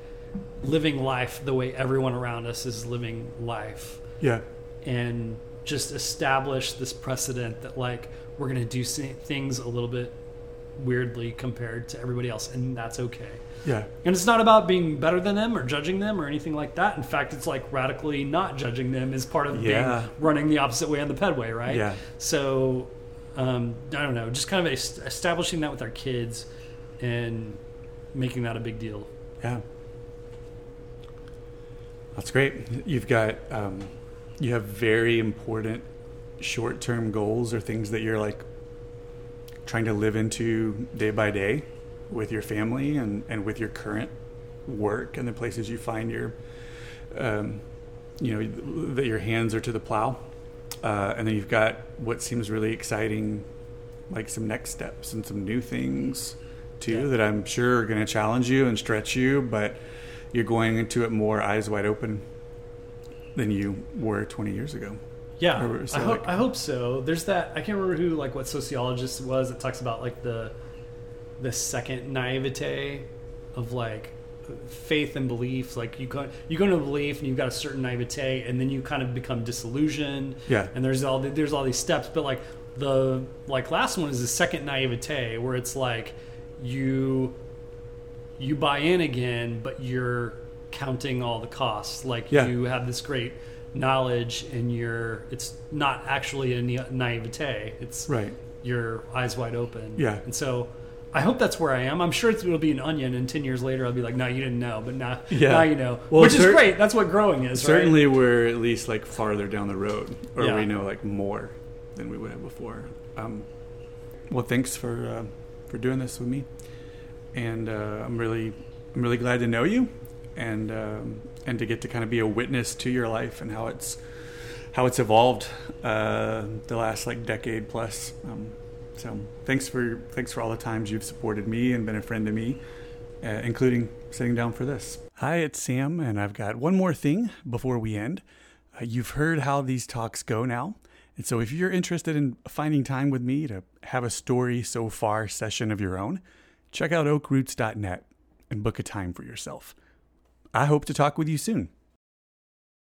living life the way everyone around us is living life Yeah. and just establish this precedent that like we're going to do things a little bit weirdly compared to everybody else and that's okay Yeah. and it's not about being better than them or judging them or anything like that in fact it's like radically not judging them is part of Yeah. being running the opposite way on the pedway right Yeah. so um, i don't know just kind of establishing that with our kids and making that a big deal Yeah. That's great. You've got um, you have very important short term goals or things that you're like trying to live into day by day with your family and, and with your current work and the places you find your um, you know that your hands are to the plow uh, and then you've got what seems really exciting like some next steps and some new things too Yeah. that i'm sure are going to challenge you and stretch you but you're going into it more eyes wide open than you were 20 years ago Yeah, Or so, I hope like- I hope so. There's that I can't remember who like what sociologist was that talks about like the the second naivete of like faith and belief. Like you go you go into belief and you've got a certain naivete, and then you kind of become disillusioned. Yeah. and there's all the, there's all these steps, but like the like last one is the second naivete where it's like you you buy in again, but you're counting all the costs. Like Yeah. you have this great knowledge, and you're it's not actually a naivete. It's right your eyes wide open. Yeah. and so. I hope that's where I am. I'm sure it'll be an onion, and ten years later, I'll be like, "No, you didn't know," but now, Yeah. now you know, Well, which is cer- great. That's what growing is. right? certainly we're at least like farther down the road or Yeah. we know like more than we would have before um, well thanks for uh, for doing this with me and uh, i'm really i'm really glad to know you and um, and to get to kind of be a witness to your life and how it's how it's evolved uh, the last like decade plus um, so thanks for thanks for all the times you've supported me and been a friend to me uh, including sitting down for this. Hi, it's Sam, and I've got one more thing before we end. Uh, you've heard how these talks go now. And so, if you're interested in finding time with me to have a story so far session of your own, check out oakroots.net and book a time for yourself. I hope to talk with you soon.